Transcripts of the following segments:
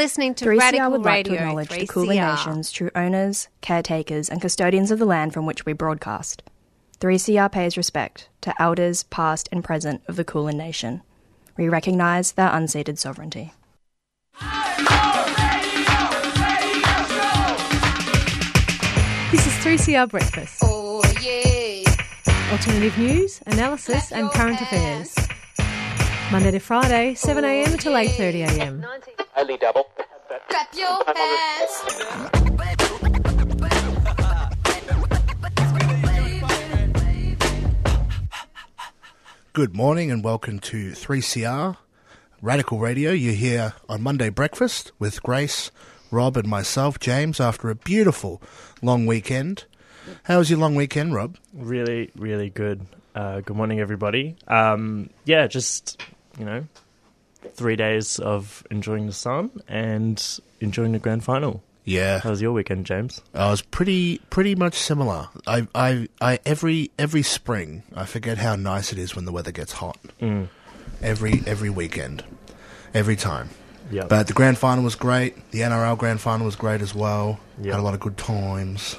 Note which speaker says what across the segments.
Speaker 1: listening to
Speaker 2: 3CR
Speaker 1: Radical
Speaker 2: would like
Speaker 1: Radio.
Speaker 2: to acknowledge the
Speaker 1: 3CR.
Speaker 2: Kulin Nation's true owners, caretakers, and custodians of the land from which we broadcast. 3CR pays respect to elders past and present of the Kulin Nation. We recognise their unceded sovereignty.
Speaker 3: This is 3CR Breakfast.
Speaker 1: Oh, yeah.
Speaker 3: Alternative news, analysis, and current affairs. Monday to Friday, 7am till 8.30am.
Speaker 4: Only double.
Speaker 1: Clap your hands.
Speaker 5: Good morning and welcome to 3CR Radical Radio. You're here on Monday Breakfast with Grace, Rob, and myself, James, after a beautiful long weekend. How was your long weekend, Rob?
Speaker 6: Really, really good. Uh, good morning, everybody. Um, yeah, just you know, three days of enjoying the sun and enjoying the grand final.
Speaker 5: Yeah,
Speaker 6: How was your weekend, James?
Speaker 5: I was pretty pretty much similar. I I, I every every spring I forget how nice it is when the weather gets hot.
Speaker 6: Mm.
Speaker 5: Every every weekend, every time.
Speaker 6: Yeah,
Speaker 5: But the grand final was great. The NRL grand final was great as well.
Speaker 6: Yeah.
Speaker 5: Had a lot of good times.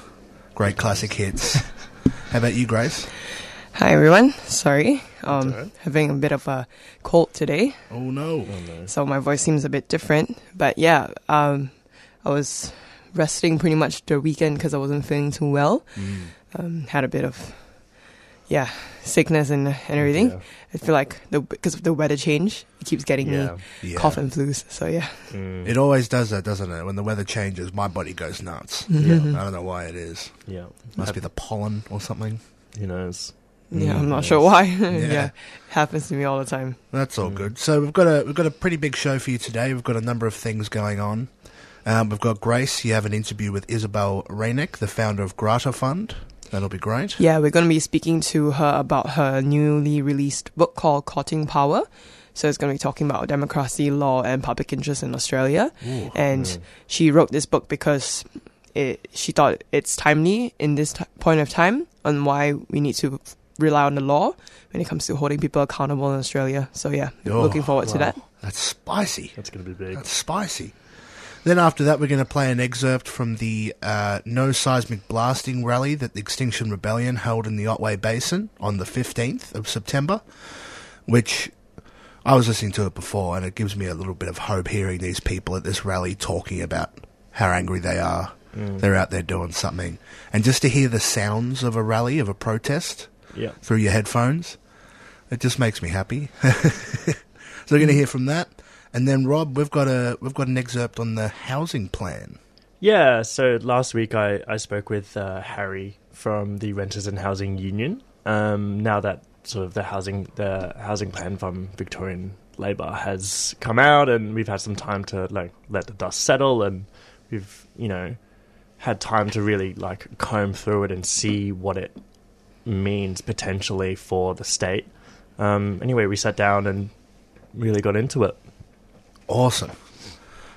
Speaker 5: Great classic hits. How about you, Grace?
Speaker 7: Hi everyone. Sorry, um,
Speaker 6: alright.
Speaker 7: having a bit of a cold today,
Speaker 5: Oh no.
Speaker 7: so my voice seems a bit different. But yeah, um, I was resting pretty much the weekend because I wasn't feeling too well.
Speaker 5: Mm.
Speaker 7: Um, had a bit of yeah sickness and and everything.
Speaker 6: Yeah.
Speaker 7: I feel like the because of the weather change, it keeps getting
Speaker 6: Yeah.
Speaker 7: me
Speaker 5: Yeah.
Speaker 7: cough and flus. So yeah,
Speaker 6: Mm.
Speaker 5: It always does that, doesn't it? When the weather changes, my body goes nuts.
Speaker 6: Yeah.
Speaker 5: I don't know why it is.
Speaker 6: yeah.
Speaker 5: Must be the pollen or something.
Speaker 6: Who knows?
Speaker 7: Yeah. I'm not
Speaker 6: Mm,
Speaker 7: sure why.
Speaker 5: Yeah.
Speaker 7: yeah. happens to me all the time.
Speaker 5: That's all
Speaker 6: Mm.
Speaker 5: good. So we've got a we've got a pretty big show for you today. We've got a number of things going on. Um, we've got Grace. You have an interview with Isabelle Reinecke, the founder of Grata Fund. That'll be great.
Speaker 7: Yeah, we're going to be speaking to her about her newly released book called Cutting Power. So it's going to be talking about democracy, law, and public interest in Australia. and
Speaker 6: Mm.
Speaker 7: she wrote this book because it, she thought it's timely in this t- point of time on why we need to rely on the law when it comes to holding people accountable in Australia. So yeah,
Speaker 5: Oh,
Speaker 7: looking forward to that.
Speaker 5: That's spicy.
Speaker 6: That's gonna be big.
Speaker 5: That's spicy. Then after that, we're going to play an excerpt from the uh, No Seismic Blasting rally that the Extinction Rebellion held in the Otway Basin on the 15th of September, which I was listening to it before, and it gives me a little bit of hope hearing these people at this rally talking about how angry they are.
Speaker 6: Mm.
Speaker 5: They're out there doing something. And just to hear the sounds of a rally, of a protest,
Speaker 6: Yeah.
Speaker 5: through your headphones. It just makes me happy. so we're going to hear from that, and then Rob, we've got a we've got an excerpt on the housing plan.
Speaker 6: Yeah, so last week I, I spoke with uh, Harry from the Renters and Housing Union. Um, now that sort of the housing the housing plan from Victorian Labor has come out, and we've had some time to like let the dust settle, and we've you know had time to really like comb through it and see what it means potentially for the state. Um, anyway, we sat down and really got into it.
Speaker 5: Awesome.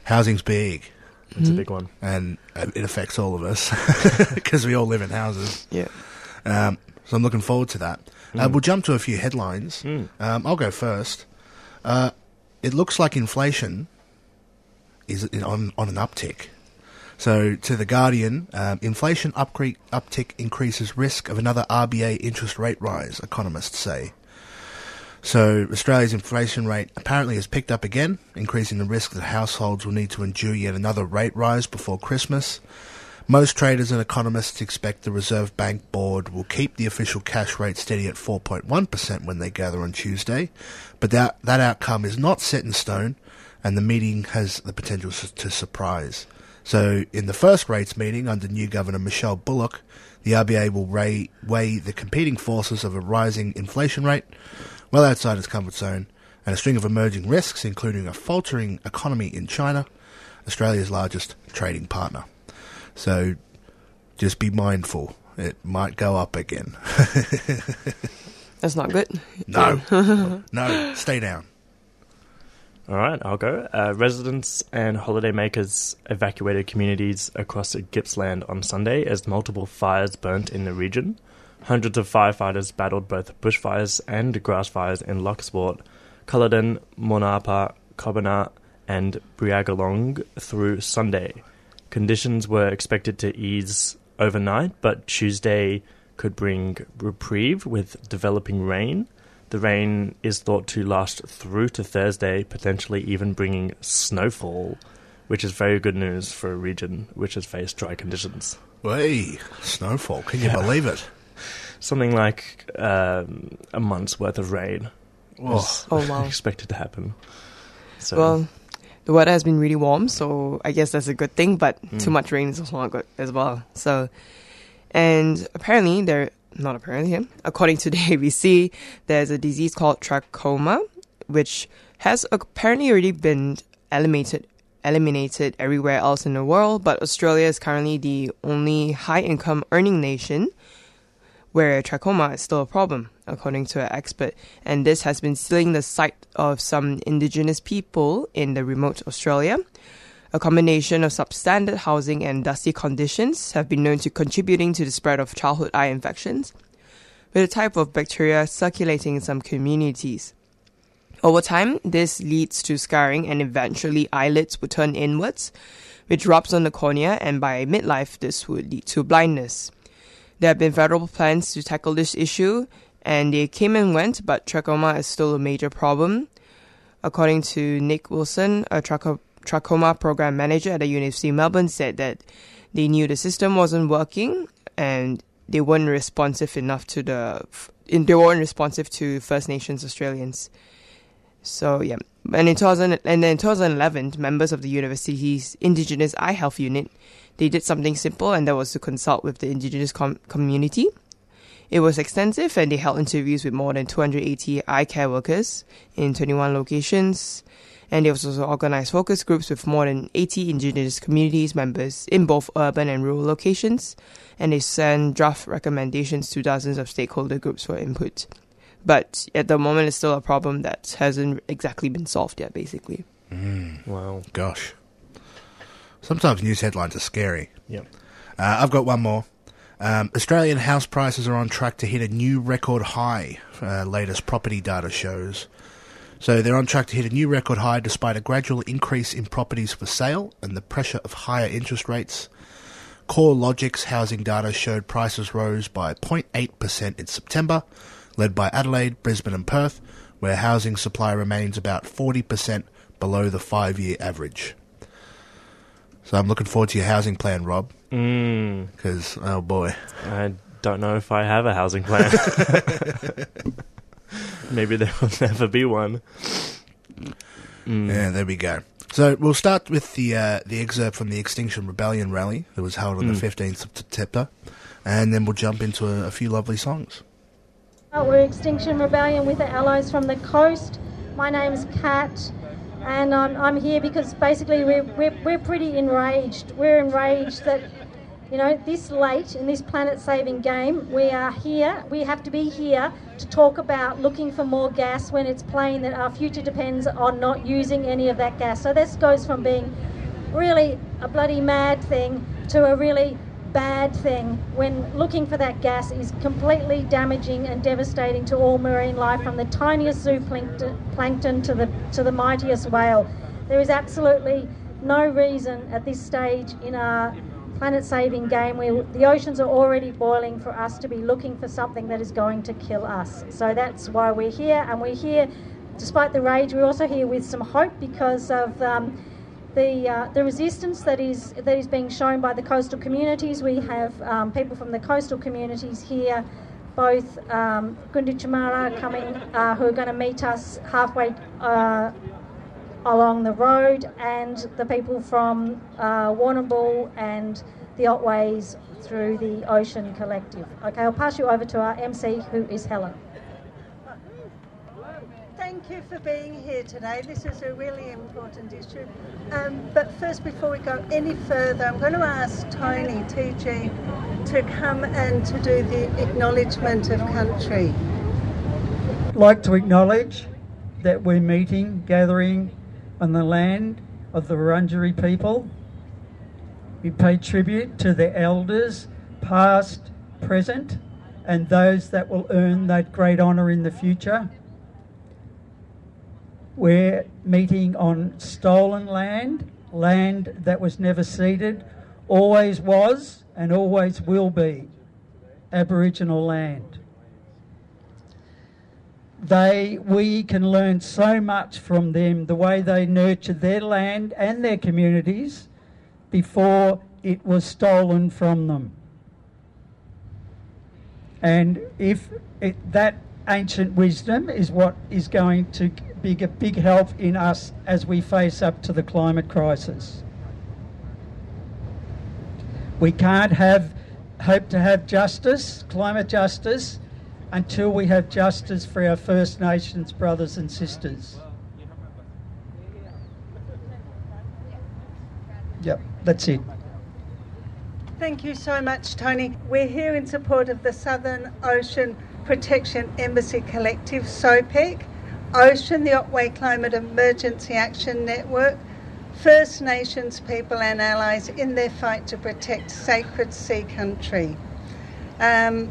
Speaker 5: Housing's big,
Speaker 6: It's a big one.
Speaker 5: and uh, it affects all of us because we all live in houses.
Speaker 7: Yeah.
Speaker 5: Um, so I'm looking forward to that. Uh, we'll jump to a few headlines.
Speaker 6: Mm.
Speaker 5: Um, I'll go first. Uh, it looks like inflation is on, on an uptick. So, to the Guardian, um, inflation upcre- uptick increases risk of another RBA interest rate rise, economists say. So, Australia's inflation rate apparently has picked up again, increasing the risk that households will need to endure yet another rate rise before Christmas. Most traders and economists expect the Reserve Bank Board will keep the official cash rate steady at 4.1% when they gather on Tuesday, but that, that outcome is not set in stone, and the meeting has the potential to surprise. So, in the first rates meeting under new Governor Michelle Bullock, the RBA will weigh, weigh the competing forces of a rising inflation rate, well outside its comfort zone, and a string of emerging risks, including a faltering economy in China, Australia's largest trading partner. So just be mindful. It might go up again.
Speaker 7: That's not good.
Speaker 5: No. no. Stay down.
Speaker 6: All right, I'll go. Uh, residents and holidaymakers evacuated communities across Gippsland on Sunday as multiple fires burnt in the region. Hundreds of firefighters battled both bushfires and grass fires in Loch Sport, Culloden, Monapa, Kobana, and Briagolong through Sunday. Conditions were expected to ease overnight, but Tuesday could bring reprieve with developing rain. The rain is thought to last through to Thursday, potentially even bringing snowfall, which is very good news for a region which has faced dry conditions.
Speaker 5: Hey, snowfall. Can you
Speaker 6: Yeah.
Speaker 5: believe it?
Speaker 6: Something like um, a month's worth of rain
Speaker 5: Oh,
Speaker 6: is
Speaker 7: Oh, wow.
Speaker 6: expected to happen. So,
Speaker 7: Well, the weather has been really warm, so I guess that's a good thing. But
Speaker 6: Mm.
Speaker 7: too much rain is also not good as well. So, and apparently there, not apparently, according to the ABC, there's a disease called trachoma, which has apparently already been eliminated eliminated everywhere else in the world. But Australia is currently the only high income earning nation where trachoma is still a problem, according to an expert. And this has been stealing the sight of some indigenous people in the remote Australia. A combination of substandard housing and dusty conditions have been known to contributing to the spread of childhood eye infections, with a type of bacteria circulating in some communities. Over time, this leads to scarring and eventually eyelids would turn inwards, which rubs on the cornea, and by midlife, this would lead to blindness. There have been federal plans to tackle this issue, and they came and went, but trachoma is still a major problem. According to Nick Wilson, a tracho- trachoma program manager at the University of Melbourne, said that they knew the system wasn't working and they weren't responsive enough to the they weren't responsive to First Nations Australians. So yeah, and in 2000 and then in 2011, members of the university's Indigenous Eye Health Unit they did something simple, and that was to consult with the Indigenous com- community. It was extensive, and they held interviews with more than 280 eye care workers in 21 locations. And they also organized focus groups with more than 80 Indigenous communities members in both urban and rural locations. And they sent draft recommendations to dozens of stakeholder groups for input. But at the moment, it's still a problem that hasn't exactly been solved yet, basically.
Speaker 6: wow.
Speaker 5: gosh. Sometimes news headlines are scary.
Speaker 6: Yep.
Speaker 5: Uh, I've got one more. Um, Australian house prices are on track to hit a new record high, uh, latest property data shows. So they're on track to hit a new record high despite a gradual increase in properties for sale and the pressure of higher interest rates. CoreLogic's housing data showed prices rose by 0.8% in September, led by Adelaide, Brisbane, and Perth, where housing supply remains about 40% below the five year average. So I'm looking forward to your housing plan, Rob,
Speaker 6: Mm,
Speaker 5: because, oh boy.
Speaker 6: I don't know if I have a housing plan. Maybe there will never be one. Mm.
Speaker 5: Yeah, there we go. So we'll start with the uh, the excerpt from the Extinction Rebellion rally that was held on
Speaker 6: Mm.
Speaker 5: the 15th of September, and then we'll jump into a, a few lovely songs.
Speaker 4: We're Extinction Rebellion with the allies from the coast. My name's Kat, and I'm, I'm here because basically we're, we're, we're pretty enraged. We're enraged that, you know, this late in this planet saving game, we are here, we have to be here to talk about looking for more gas when it's plain that our future depends on not using any of that gas. So this goes from being really a bloody mad thing to a really bad thing when looking for that gas is completely damaging and devastating to all marine life from the tiniest zooplankton plankton to the to the mightiest whale. There is absolutely no reason at this stage in our planet saving game where the oceans are already boiling for us to be looking for something that is going to kill us. So that's why we're here and we're here despite the rage we're also here with some hope because of um, the uh, the resistance that is that is being shown by the coastal communities. We have um, people from the coastal communities here, both um, Gunditjmara coming, uh, who are going to meet us halfway uh, along the road, and the people from uh, Warrnambool and the Otways through the Ocean Collective. Okay, I'll pass you over to our MC, who is Helen.
Speaker 8: Thank you for being here today. This is a really important issue. Um, but first, before we go any further, I'm going to ask Tony, TG, to come and to do the acknowledgement of country.
Speaker 9: I'd like to acknowledge that we're meeting, gathering on the land of the Wurundjeri people. We pay tribute to the elders, past, present, and those that will earn that great honour in the future. We're meeting on stolen land, land that was never ceded, always was, and always will be Aboriginal land. They, we can learn so much from them, the way they nurtured their land and their communities before it was stolen from them. And if it, that ancient wisdom is what is going to be a big help in us as we face up to the climate crisis. We can't have hope to have justice, climate justice, until we have justice for our First Nations brothers and sisters. Yep, that's it.
Speaker 8: Thank you so much, Tony. We're here in support of the Southern Ocean Protection Embassy Collective, SOPEC, Ocean, the Otway Climate Emergency Action Network, First Nations people and allies in their fight to protect sacred sea country. Um,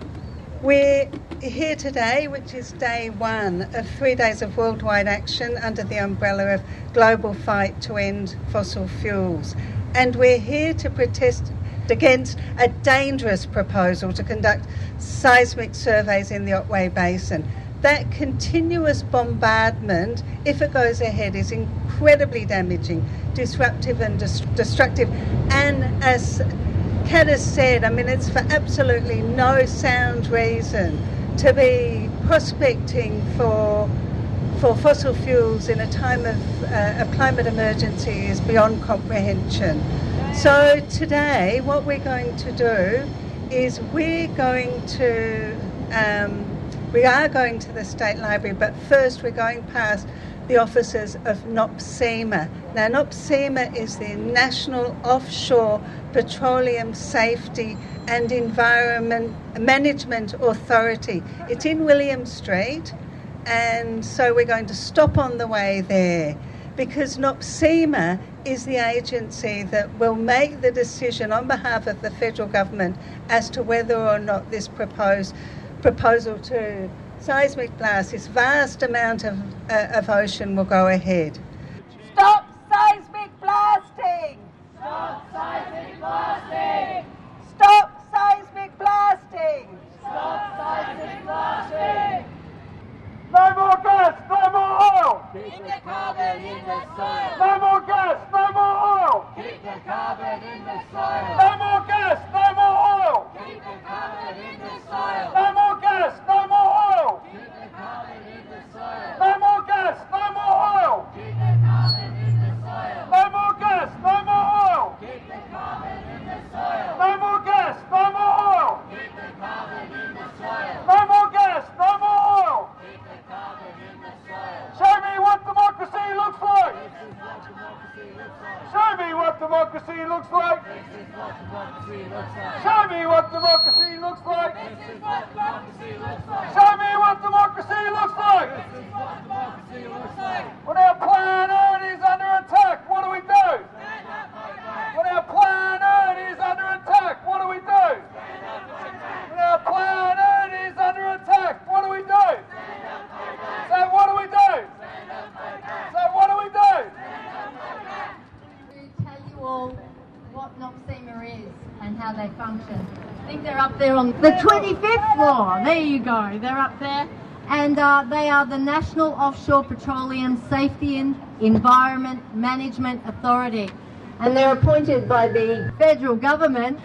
Speaker 8: we're here today, which is day one of three days of worldwide action under the umbrella of global fight to end fossil fuels. And we're here to protest against a dangerous proposal to conduct seismic surveys in the Otway Basin. That continuous bombardment, if it goes ahead, is incredibly damaging, disruptive, and destructive. And as Kat said, I mean, it's for absolutely no sound reason to be prospecting for for fossil fuels in a time of, uh, of climate emergency is beyond comprehension. So today, what we're going to do is we're going to um, we are going to the state library, but first we're going past the offices of NOPSEMA. Now, NOPSEMA is the National Offshore Petroleum Safety and Environment Management Authority. It's in William Street, and so we're going to stop on the way there because NOPSEMA is the agency that will make the decision on behalf of the federal government as to whether or not this proposed proposal to seismic blast, this vast amount of, uh, of ocean will go ahead.
Speaker 1: Stop seismic blasting! Stop seismic blasting! Stop seismic blasting! Stop seismic blasting!
Speaker 10: No more gas, no more oil!
Speaker 1: Keep the carbon in the soil!
Speaker 10: No more gas, no more oil!
Speaker 1: Keep the carbon in the soil!
Speaker 10: No more gas, no more oil!
Speaker 1: Keep the carbon in the soil!
Speaker 10: No more gas, no more oil!
Speaker 1: Keep the carbon in the soil!
Speaker 10: No more gas, no more oil!
Speaker 1: Keep the carbon in the soil!
Speaker 10: No more gas, no more oil!
Speaker 1: Keep the carbon in the soil!
Speaker 10: No more gas, no more oil!
Speaker 1: Keep the carbon in the soil!
Speaker 10: No more gas, no more oil!
Speaker 1: Keep the carbon in the soil!
Speaker 10: Show me what democracy looks like!
Speaker 1: This is what democracy looks like!
Speaker 10: Show me what democracy looks like!
Speaker 1: This is what democracy looks like!
Speaker 10: Show me what democracy looks like!
Speaker 1: This is what democracy looks like!
Speaker 10: Show me what democracy looks like!
Speaker 1: What democracy looks like!
Speaker 10: When our planet is under attack, what do we do?
Speaker 1: Stand up, fight back!
Speaker 10: When our planet is under attack, what do we do?
Speaker 1: Stand up, fight back!
Speaker 10: When our planet is under attack, what do we do?
Speaker 1: Stand up, fight back!
Speaker 10: So what do we do?
Speaker 1: Stand up, fight back!
Speaker 10: So what do we do?
Speaker 1: Stand up, fight back!
Speaker 11: to tell you all what NOPSEMA is and how they function. I think they're up there on the 25th floor. There you go. They're up there. And uh, they are the National Offshore Petroleum Safety and Environment Management Authority. And they're appointed by the federal government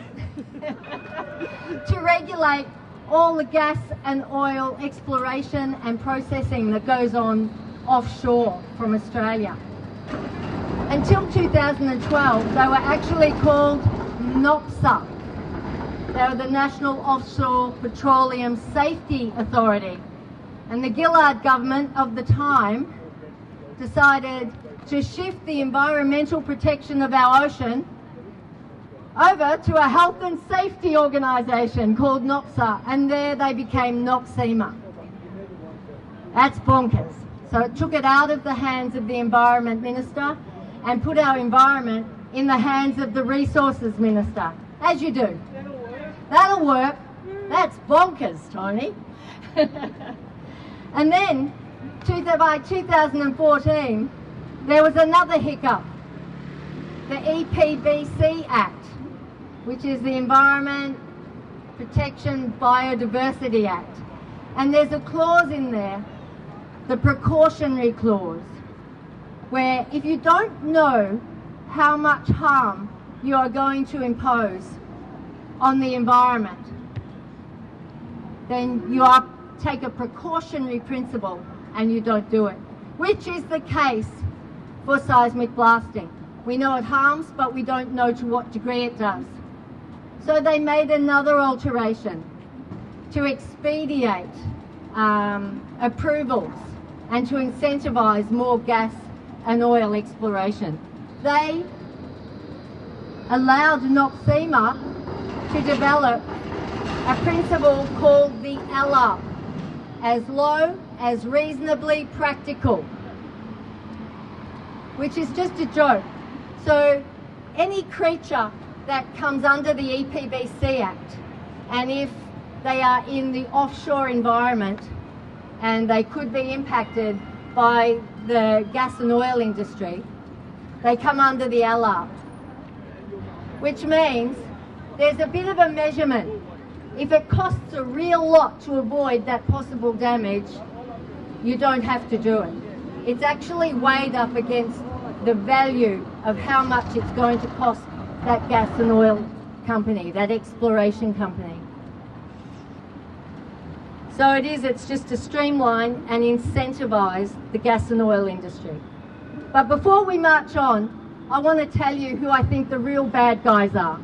Speaker 11: to regulate all the gas and oil exploration and processing that goes on offshore from Australia. Until 2012, they were actually called NOPSA. They were the National Offshore Petroleum Safety Authority. And the Gillard government of the time decided to shift the environmental protection of our ocean over to a health and safety organisation called NOPSA, and there they became NOPSEMA. That's bonkers. So it took it out of the hands of the Environment Minister and put our environment in the hands of the Resources Minister, as you do. That'll work. That's bonkers, Tony. and then by 2014, there was another hiccup. The EPBC Act, which is the Environment Protection Biodiversity Act. And there's a clause in there, the precautionary clause, where if you don't know how much harm you are going to impose on the environment, then you are, take a precautionary principle and you don't do it, which is the case for seismic blasting. We know it harms, but we don't know to what degree it does. So they made another alteration to expedite um, approvals and to incentivise more gas and oil exploration. They allowed NOPSEMA to develop a principle called the ALAR, as low as reasonably practical, which is just a joke. So any creature that comes under the EPBC Act, and if they are in the offshore environment and they could be impacted by the gas and oil industry, they come under the ALAR, which means there's a bit of a measurement. If it costs a real lot to avoid that possible damage, you don't have to do it. It's actually weighed up against the value of how much it's going to cost that gas and oil company, that exploration company. So it is, it's just to streamline and incentivise the gas and oil industry. But before we march on, I want to tell you who I think the real bad guys are.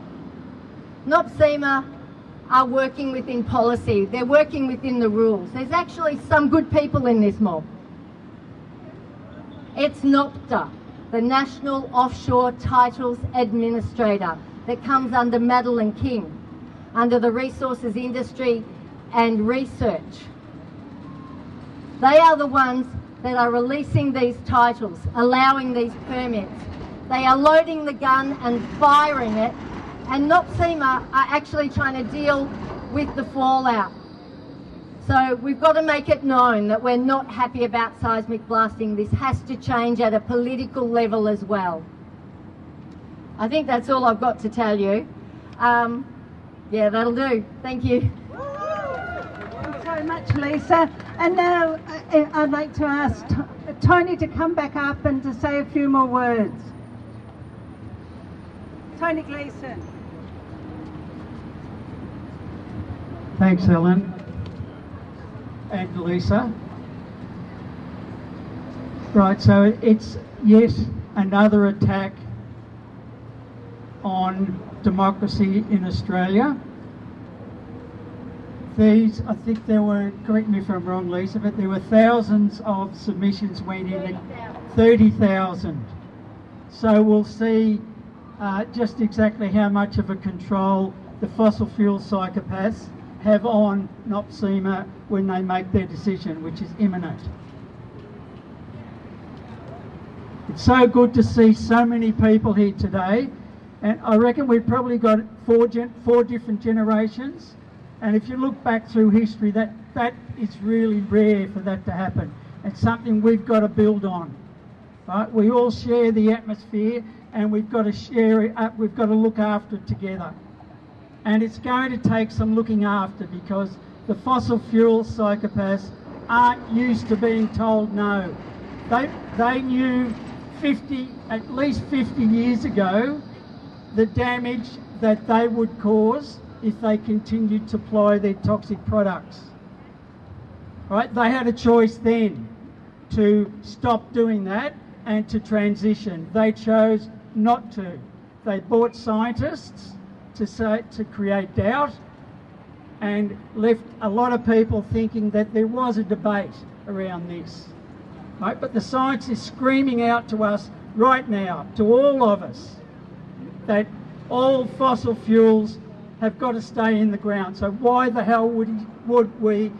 Speaker 11: NOPSEMA are working within policy. They're working within the rules. There's actually some good people in this mob. It's NOPTA, the National Offshore Titles Administrator, that comes under Madeleine King, under the Resources Industry and Research. They are the ones that are releasing these titles, allowing these permits. They are loading the gun and firing it and not NOPSEMA are actually trying to deal with the fallout. So we've got to make it known that we're not happy about seismic blasting. This has to change at a political level as well. I think that's all I've got to tell you. Um, yeah, that'll do. Thank you.
Speaker 8: Thanks so much, Lisa. And now uh, I'd like to ask Tony to come back up and to say a few more words. Tony Gleeson.
Speaker 9: Thanks, Helen and Lisa. Right, so it's yet another attack on democracy in Australia. These, I think there were, correct me if I'm wrong, Lisa, but there were thousands of submissions went in, 30,000. So we'll see uh, just exactly how much of a control the fossil fuel psychopaths have on NOPSEMA when they make their decision, which is imminent. It's so good to see so many people here today, and I reckon we've probably got four, four different generations. And if you look back through history, that, that is really rare for that to happen. It's something we've got to build on. Right? We all share the atmosphere, and we've got to share it up. We've got to look after it together and it's going to take some looking after because the fossil fuel psychopaths aren't used to being told no. They, they knew 50, at least 50 years ago, the damage that they would cause if they continued to ply their toxic products. Right? They had a choice then to stop doing that and to transition. They chose not to. They bought scientists to, say, to create doubt and left a lot of people thinking that there was a debate around this. Right? But the science is screaming out to us right now, to all of us, that all fossil fuels have got to stay in the ground. So why the hell would, would we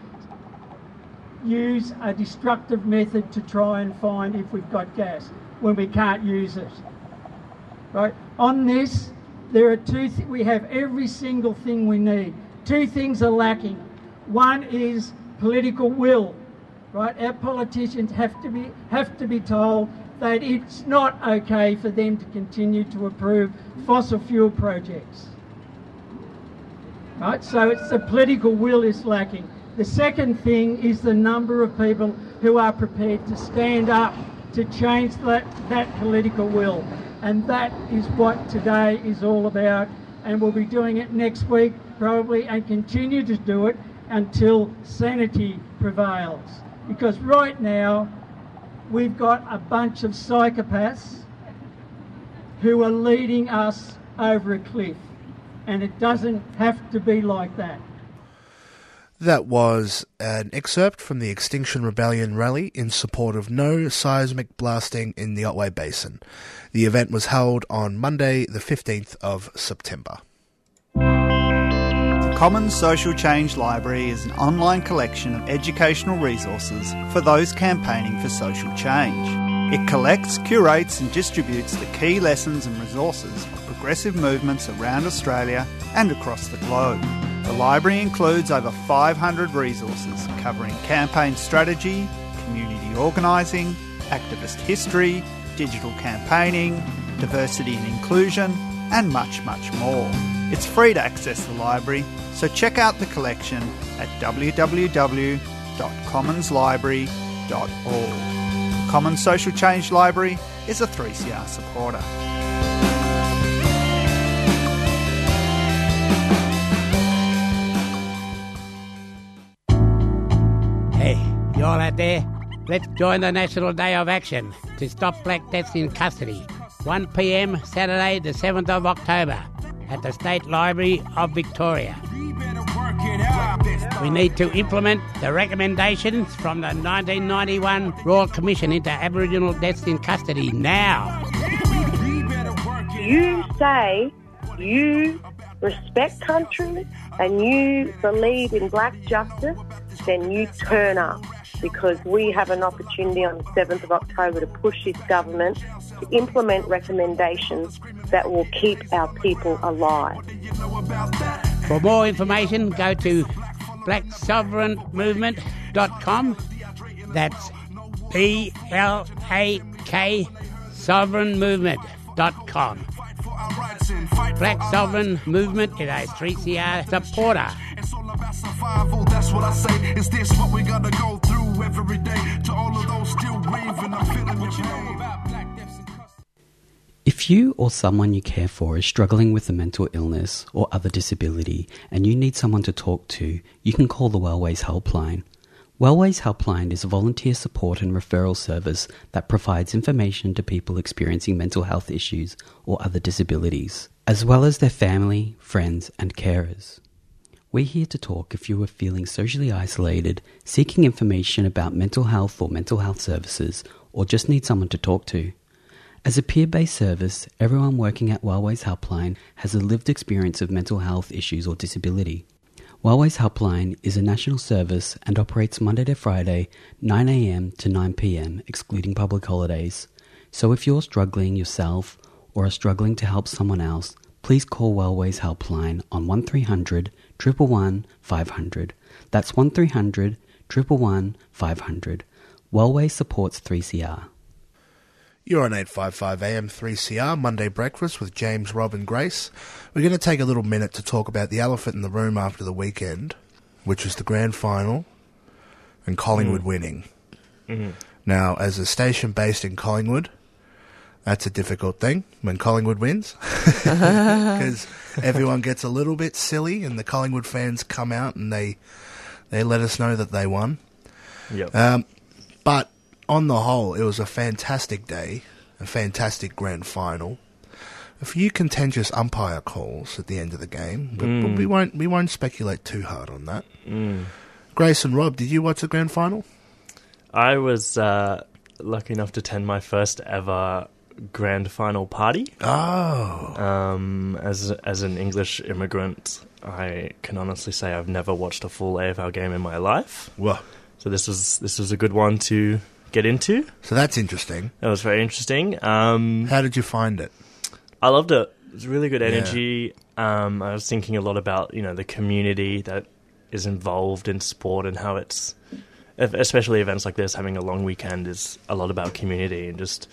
Speaker 9: use a destructive method to try and find if we've got gas when we can't use it? Right? On this, there are two, th- we have every single thing we need. Two things are lacking. One is political will, right? Our politicians have to be have to be told that it's not okay for them to continue to approve fossil fuel projects. Right? So it's the political will is lacking. The second thing is the number of people who are prepared to stand up to change that, that political will. And that is what today is all about. And we'll be doing it next week, probably, and continue to do it until sanity prevails. Because right now, we've got a bunch of psychopaths who are leading us over a cliff. And it doesn't have to be like that.
Speaker 5: That was an excerpt from the Extinction Rebellion rally in support of no seismic blasting in the Otway Basin. The event was held on Monday, the 15th of September.
Speaker 12: The Commons Social Change Library is an online collection of educational resources for those campaigning for social change. It collects, curates, and distributes the key lessons and resources progressive movements around Australia and across the globe. The library includes over 500 resources covering campaign strategy, community organising, activist history, digital campaigning, diversity and inclusion, and much, much more. It's free to access the library, so check out the collection at www.commonslibrary.org. Commons Social Change Library is a 3CR supporter.
Speaker 13: You all out there? Let's join the National Day of Action to stop black deaths in custody. 1 pm Saturday, the 7th of October, at the State Library of Victoria. We need to implement the recommendations from the 1991 Royal Commission into Aboriginal deaths in custody now.
Speaker 14: you say you respect country and you believe in black justice, then you turn up because we have an opportunity on the 7th of October to push this government to implement recommendations that will keep our people alive.
Speaker 13: For more information, go to blacksovereignmovement.com. That's B L A K sovereignmovement.com. Black Sovereign Movement is a 3CR supporter.
Speaker 15: Survival. That's what I say. Is this what we gotta go through every day? To all of those still grieving, I'm feeling what you know about black
Speaker 16: If you or someone you care for is struggling with a mental illness or other disability and you need someone to talk to, you can call the Wellways Helpline. Wellways Helpline is a volunteer support and referral service that provides information to people experiencing mental health issues or other disabilities, as well as their family, friends, and carers. We're here to talk if you are feeling socially isolated, seeking information about mental health or mental health services, or just need someone to talk to. As a peer based service, everyone working at Wellways Helpline has a lived experience of mental health issues or disability. Wellways Helpline is a national service and operates Monday to Friday, 9am to 9pm, excluding public holidays. So if you're struggling yourself or are struggling to help someone else, please call Wellways Helpline on 1300 111 500. That's 1300 111 500. Wellways supports 3CR.
Speaker 5: You're on 855 AM 3CR, Monday Breakfast with James, Rob, and Grace. We're going to take a little minute to talk about the elephant in the room after the weekend, which was the grand final and Collingwood
Speaker 6: Mm.
Speaker 5: winning.
Speaker 6: Mhm.
Speaker 5: Now, as a station based in Collingwood, that's a difficult thing when Collingwood wins because everyone gets a little bit silly, and the Collingwood fans come out and they they let us know that they won.
Speaker 6: Yep.
Speaker 5: Um, but on the whole, it was a fantastic day, a fantastic grand final. A few contentious umpire calls at the end of the game, but, but
Speaker 6: Mm.
Speaker 5: we won't we won't speculate too hard on that.
Speaker 6: Mm.
Speaker 5: Grace and Rob, did you watch the grand final?
Speaker 6: I was uh, lucky enough to attend my first ever grand final party.
Speaker 5: Oh.
Speaker 6: Um, as as an English immigrant, I can honestly say I've never watched a full AFL game in my life.
Speaker 5: Whoa.
Speaker 6: So this was this was a good one to get into.
Speaker 5: So that's interesting.
Speaker 6: That was very interesting. Um,
Speaker 5: How did you find it?
Speaker 6: I loved it. It was really good
Speaker 5: Yeah.
Speaker 6: energy. Um, I was thinking a lot about you know the community that is involved in sport and how it's especially events like this, having a long weekend is a lot about community and just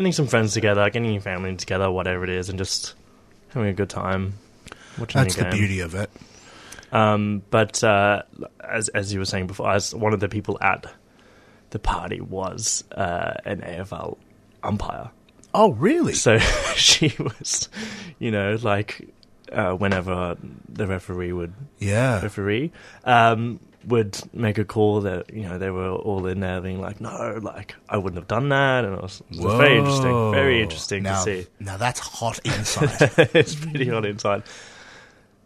Speaker 6: getting some friends together, getting your family together, whatever it is, and just having a good time. Watching
Speaker 5: That's the beauty of it.
Speaker 6: Um, but uh, as as you were saying before, as one of the people at the party was uh, an AFL umpire.
Speaker 5: Oh, really?
Speaker 6: So she was, you know, like uh, whenever the referee would
Speaker 5: Yeah.
Speaker 6: referee um, would make a call that you know they were all in there being like, no, like I wouldn't have done that, and it was, it was very interesting, very interesting
Speaker 5: now,
Speaker 6: to see.
Speaker 5: Now that's hot inside.
Speaker 6: it's pretty hot inside.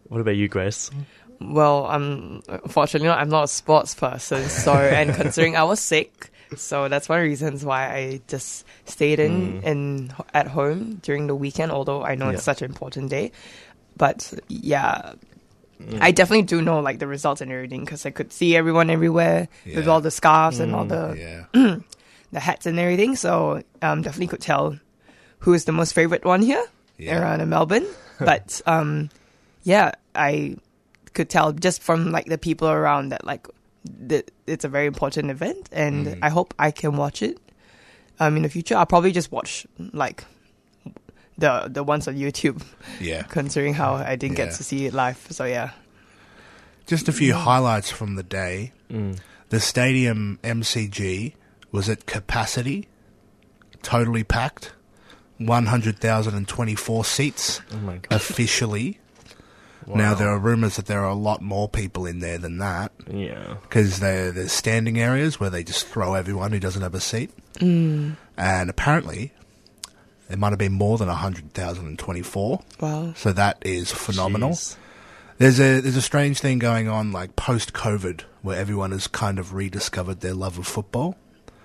Speaker 6: What about you, Grace?
Speaker 7: Well, I'm unfortunately not, I'm not a sports person, so and considering I was sick, so that's one of the reasons why I just stayed in
Speaker 6: Mm.
Speaker 7: in at home during the weekend. Although I know
Speaker 6: Yeah.
Speaker 7: it's such an important day, but yeah.
Speaker 6: Mm.
Speaker 7: I definitely do know like the results and everything because I could see everyone everywhere with all the scarves and all
Speaker 6: Mm.
Speaker 7: the the hats and everything. So um, definitely could tell who is the most favorite one here
Speaker 5: Yeah.
Speaker 7: around in Melbourne. but um, yeah, I could tell just from like the people around that like that it's a very important event, and
Speaker 5: Mm.
Speaker 7: I hope I can watch it. Um, in the future, I'll probably just watch like the the ones on YouTube.
Speaker 5: Yeah.
Speaker 7: considering how I didn't
Speaker 5: Yeah.
Speaker 7: get to see it live. So yeah.
Speaker 5: Just a few highlights from the day.
Speaker 6: Mm.
Speaker 5: The stadium MCG was at capacity, totally packed, 100,024 seats
Speaker 6: Oh my god!
Speaker 5: officially. Now, there are rumours that there are a lot more people in there than that
Speaker 6: Yeah.
Speaker 5: because there's standing areas where they just throw everyone who doesn't have a seat.
Speaker 7: Mm.
Speaker 5: And apparently, there might have been more than 100,024.
Speaker 7: Wow.
Speaker 5: So that is phenomenal.
Speaker 6: Jeez.
Speaker 5: There's a there's a strange thing going on like post COVID where everyone has kind of rediscovered their love of football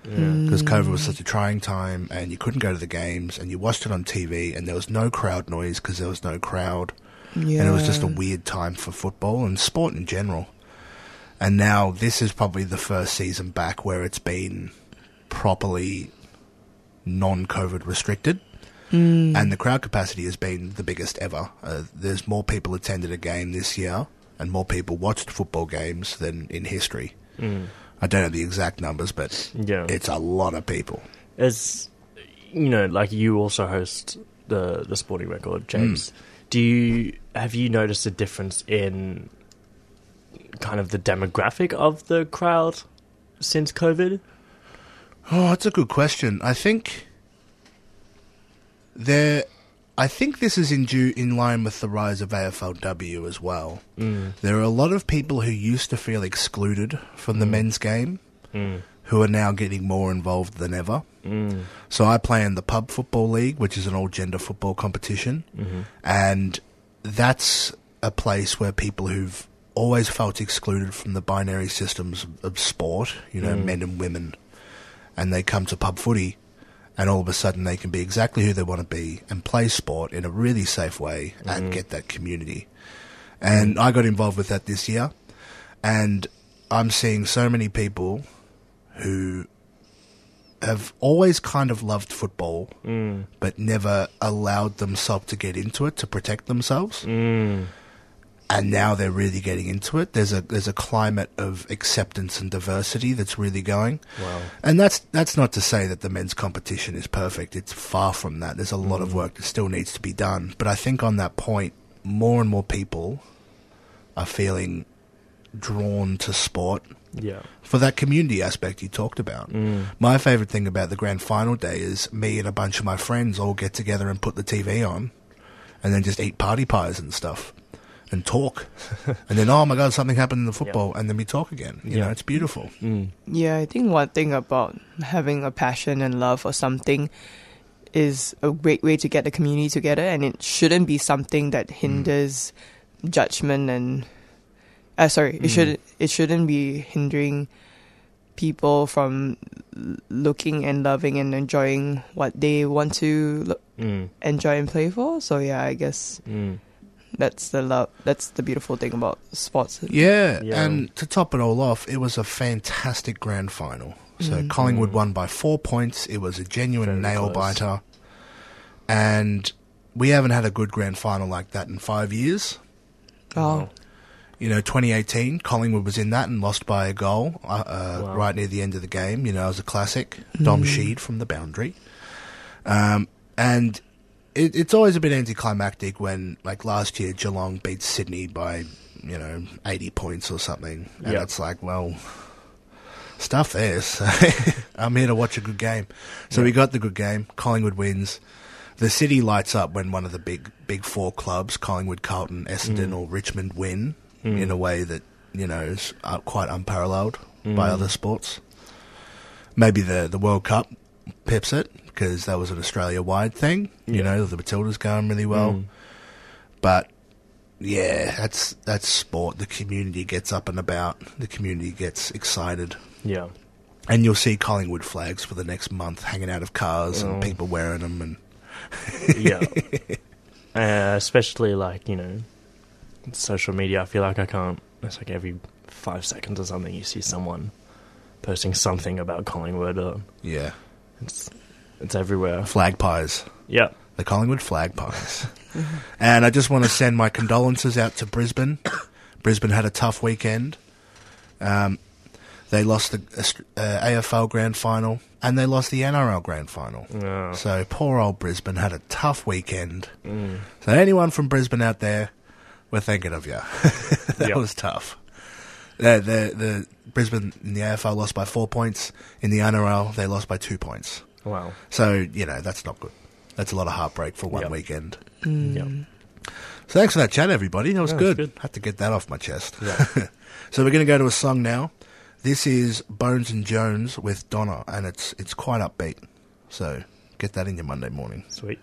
Speaker 5: because COVID was mm. such a trying time and you couldn't go to the games and you watched it on TV and there was no crowd noise because there was no crowd
Speaker 7: Yeah.
Speaker 5: and it was just a weird time for football and sport in general. And now this is probably the first season back where it's been properly non-COVID restricted.
Speaker 7: Mm.
Speaker 5: And the crowd capacity has been the biggest ever. Uh, there's more people attended a game this year, and more people watched football games than in history.
Speaker 6: Mm.
Speaker 5: I don't know the exact numbers, but
Speaker 6: Yeah.
Speaker 5: it's a lot of people.
Speaker 6: As you know, like you also host the the Sporting Record, James. Do you have you noticed a difference in kind of the demographic of the crowd since COVID?
Speaker 5: Oh, that's a good question. I think there. I think this is in due in line with the rise of AFLW as well.
Speaker 6: Mm.
Speaker 5: There are a lot of people who used to feel excluded from the men's game
Speaker 6: Mm.
Speaker 5: who are now getting more involved than ever.
Speaker 6: Mm.
Speaker 5: So I play in the Pub Football League, which is an all gender football competition.
Speaker 6: Mhm.
Speaker 5: And that's a place where people who've always felt excluded from the binary systems of sport, you know,
Speaker 6: Mm.
Speaker 5: men and women, and they come to pub footy, and all of a sudden they can be exactly who they want to be and play sport in a really safe way and
Speaker 6: Mhm.
Speaker 5: get that community. And I got involved with that this year, and I'm seeing so many people who have always kind of loved football,
Speaker 6: Mm.
Speaker 5: but never allowed themselves to get into it to protect themselves.
Speaker 6: Mm.
Speaker 5: And now they're really getting into it. There's a there's a climate of acceptance and diversity that's really going.
Speaker 6: Wow.
Speaker 5: And that's that's not to say that the men's competition is perfect. It's far from that. There's a lot of work that still needs to be done. But I think on that point, more and more people are feeling drawn to sport
Speaker 6: Yeah.
Speaker 5: for that community aspect you talked about.
Speaker 6: Mm.
Speaker 5: My favourite thing about the grand final day is me and a bunch of my friends all get together and put the TV on and then just eat party pies and stuff and talk. and then, oh my God, something happened in the football. And then we talk again. You
Speaker 6: Yeah.
Speaker 5: know, it's beautiful.
Speaker 6: Mm.
Speaker 7: Yeah, I think one thing about having a passion and love for something is a great way to get the community together, and it shouldn't be something that hinders judgment and. Uh, sorry, it
Speaker 6: Mm.
Speaker 7: should it shouldn't be hindering people from l- looking and loving and enjoying what they want to lo-
Speaker 6: Mm.
Speaker 7: enjoy and play for. So yeah, I guess
Speaker 6: Mm.
Speaker 7: That's the love. That's the beautiful thing about sports.
Speaker 5: Yeah,
Speaker 6: Yeah.
Speaker 5: and to top it all off, it was a fantastic grand final. So
Speaker 7: Mm.
Speaker 5: Collingwood won by four points. It was a genuine
Speaker 6: Very
Speaker 5: nail
Speaker 6: close.
Speaker 5: biter, and we haven't had a good grand final like that in five years.
Speaker 7: Oh,
Speaker 5: You know, 2018, Collingwood was in that and lost by a goal uh, uh,
Speaker 17: Wow.
Speaker 5: right near the end of the game. You know, it was a classic. Dom
Speaker 17: Mm.
Speaker 5: Sheed from the boundary. Um, and it, it's always a bit anticlimactic when, like last year, Geelong beat Sydney by, you know, 80 points or something. And
Speaker 17: Yeah.
Speaker 5: it's like, well, stuff this. I'm here to watch a good game. So we got the good game. Collingwood wins. The city lights up when one of the big big four clubs, Collingwood, Carlton, Essendon,
Speaker 17: Mm.
Speaker 5: or Richmond, win
Speaker 17: Mm.
Speaker 5: in a way that you know is uh, quite unparalleled by
Speaker 17: Mm.
Speaker 5: other sports. Maybe the the World Cup pips it because that was an Australia wide thing. You
Speaker 17: Yeah.
Speaker 5: know, the Matildas going really well,
Speaker 17: Mm.
Speaker 5: but yeah, that's that's sport. The community gets up and about. The community gets excited.
Speaker 17: Yeah.
Speaker 5: And you'll see Collingwood flags for the next month hanging out of cars
Speaker 17: Oh.
Speaker 5: and people wearing them. And
Speaker 17: yeah. Uh, especially like you know, social media. I feel like I can't. It's like every five seconds or something, you see someone posting something about Collingwood. Or
Speaker 5: yeah,
Speaker 17: it's it's everywhere.
Speaker 5: flag pies.
Speaker 17: Yeah.
Speaker 5: The Collingwood flag pies. and I just want to send my condolences out to Brisbane. Brisbane had a tough weekend. Um, they lost the uh, AFL Grand Final and they lost the NRL Grand Final.
Speaker 17: Oh.
Speaker 5: So poor old Brisbane had a tough weekend.
Speaker 17: Mm.
Speaker 5: So anyone from Brisbane out there, we're thinking of you. that
Speaker 17: Yep.
Speaker 5: was tough. The, the the Brisbane in the AFL lost by four points. In the NRL, they lost by two points.
Speaker 17: Wow.
Speaker 5: So you know that's not good. That's a lot of heartbreak for one
Speaker 17: Yep.
Speaker 5: weekend.
Speaker 7: Mm.
Speaker 17: Yep.
Speaker 5: So thanks for that chat, everybody. That was
Speaker 17: Yeah, was
Speaker 5: good.
Speaker 17: good.
Speaker 5: Had to get that off my chest.
Speaker 17: Yeah.
Speaker 5: so we're going to go to a song now. This is Bones and Jones with Donna, and it's it's quite upbeat. So get that in your Monday morning.
Speaker 17: Sweet.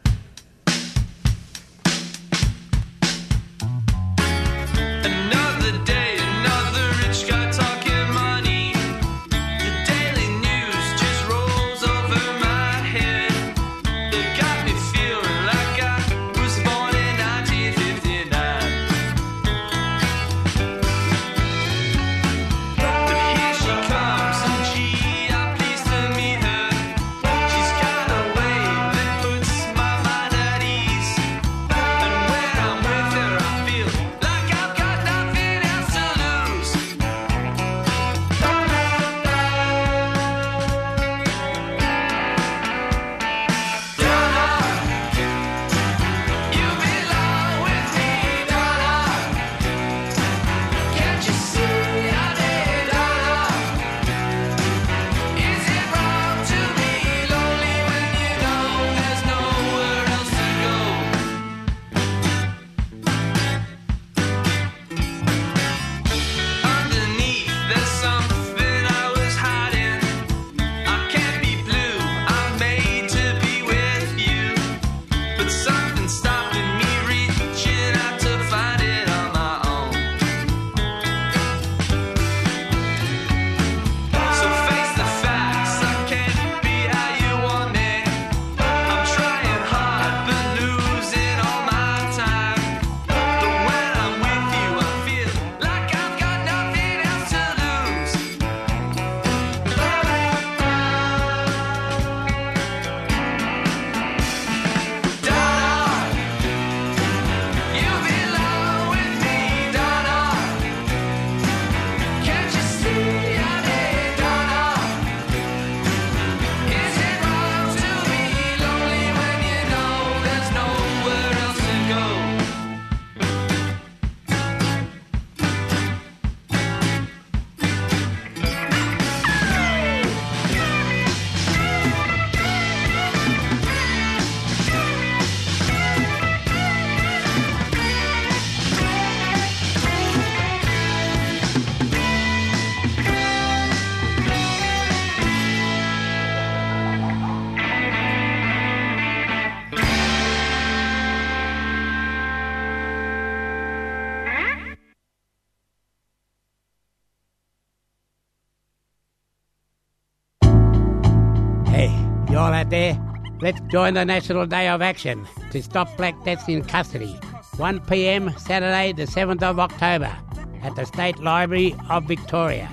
Speaker 18: Out
Speaker 13: there? Let's join the National Day of Action to stop black deaths in custody. 1 p.m. Saturday, the 7th of October, at the State Library of Victoria.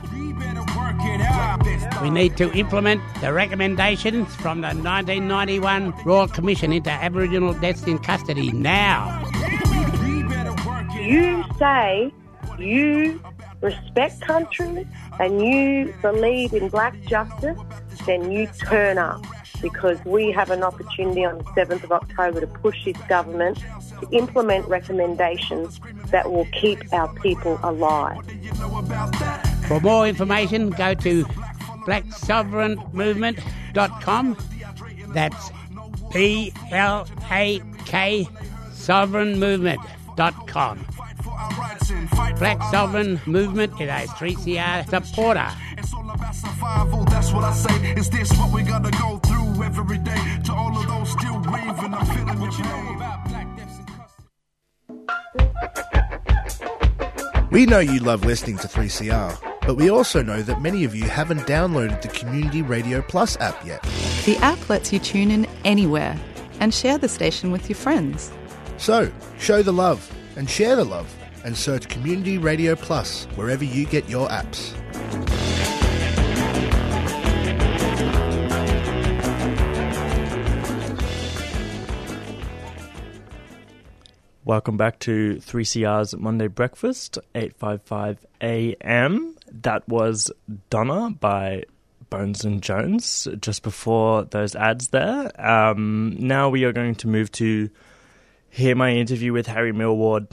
Speaker 13: We need to implement the recommendations from the 1991 Royal Commission into Aboriginal deaths in custody now.
Speaker 14: You say you respect country and you believe in black justice, then you turn up because we have an opportunity on the 7th of October to push this government to implement recommendations that will keep our people alive.
Speaker 13: For more information, go to blacksovereignmovement.com. That's P L A K sovereignmovement.com. Black Sovereign Movement is a 3CR supporter.
Speaker 15: Survival, that's what I say. Is this what we gotta go through every day? To all of those still grieving, I'm feeling your pain.
Speaker 5: We know you love listening to 3CR, but we also know that many of you haven't downloaded the Community Radio Plus app yet.
Speaker 19: The app lets you tune in anywhere and share the station with your friends.
Speaker 5: So, show the love and share the love and search Community Radio Plus wherever you get your apps.
Speaker 6: Welcome back to 3CR's Monday Breakfast, 855 AM. That was Donna by Bones and Jones just before those ads there. Um, now we are going to move to hear my interview with Harry Millward,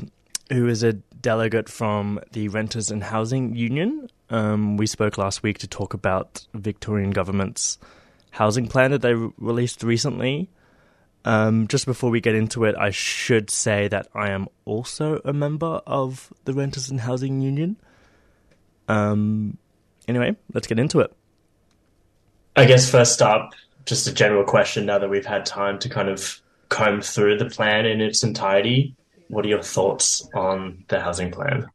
Speaker 6: who is a delegate from the Renters and Housing Union. Um, we spoke last week to talk about Victorian government's housing plan that they re- released recently. Um, just before we get into it, I should say that I am also a member of the Renters and Housing Union. Um, anyway, let's get into it. I guess first up, just a general question now that we've had time to kind of comb through the plan in its entirety. What are your thoughts on the housing plan?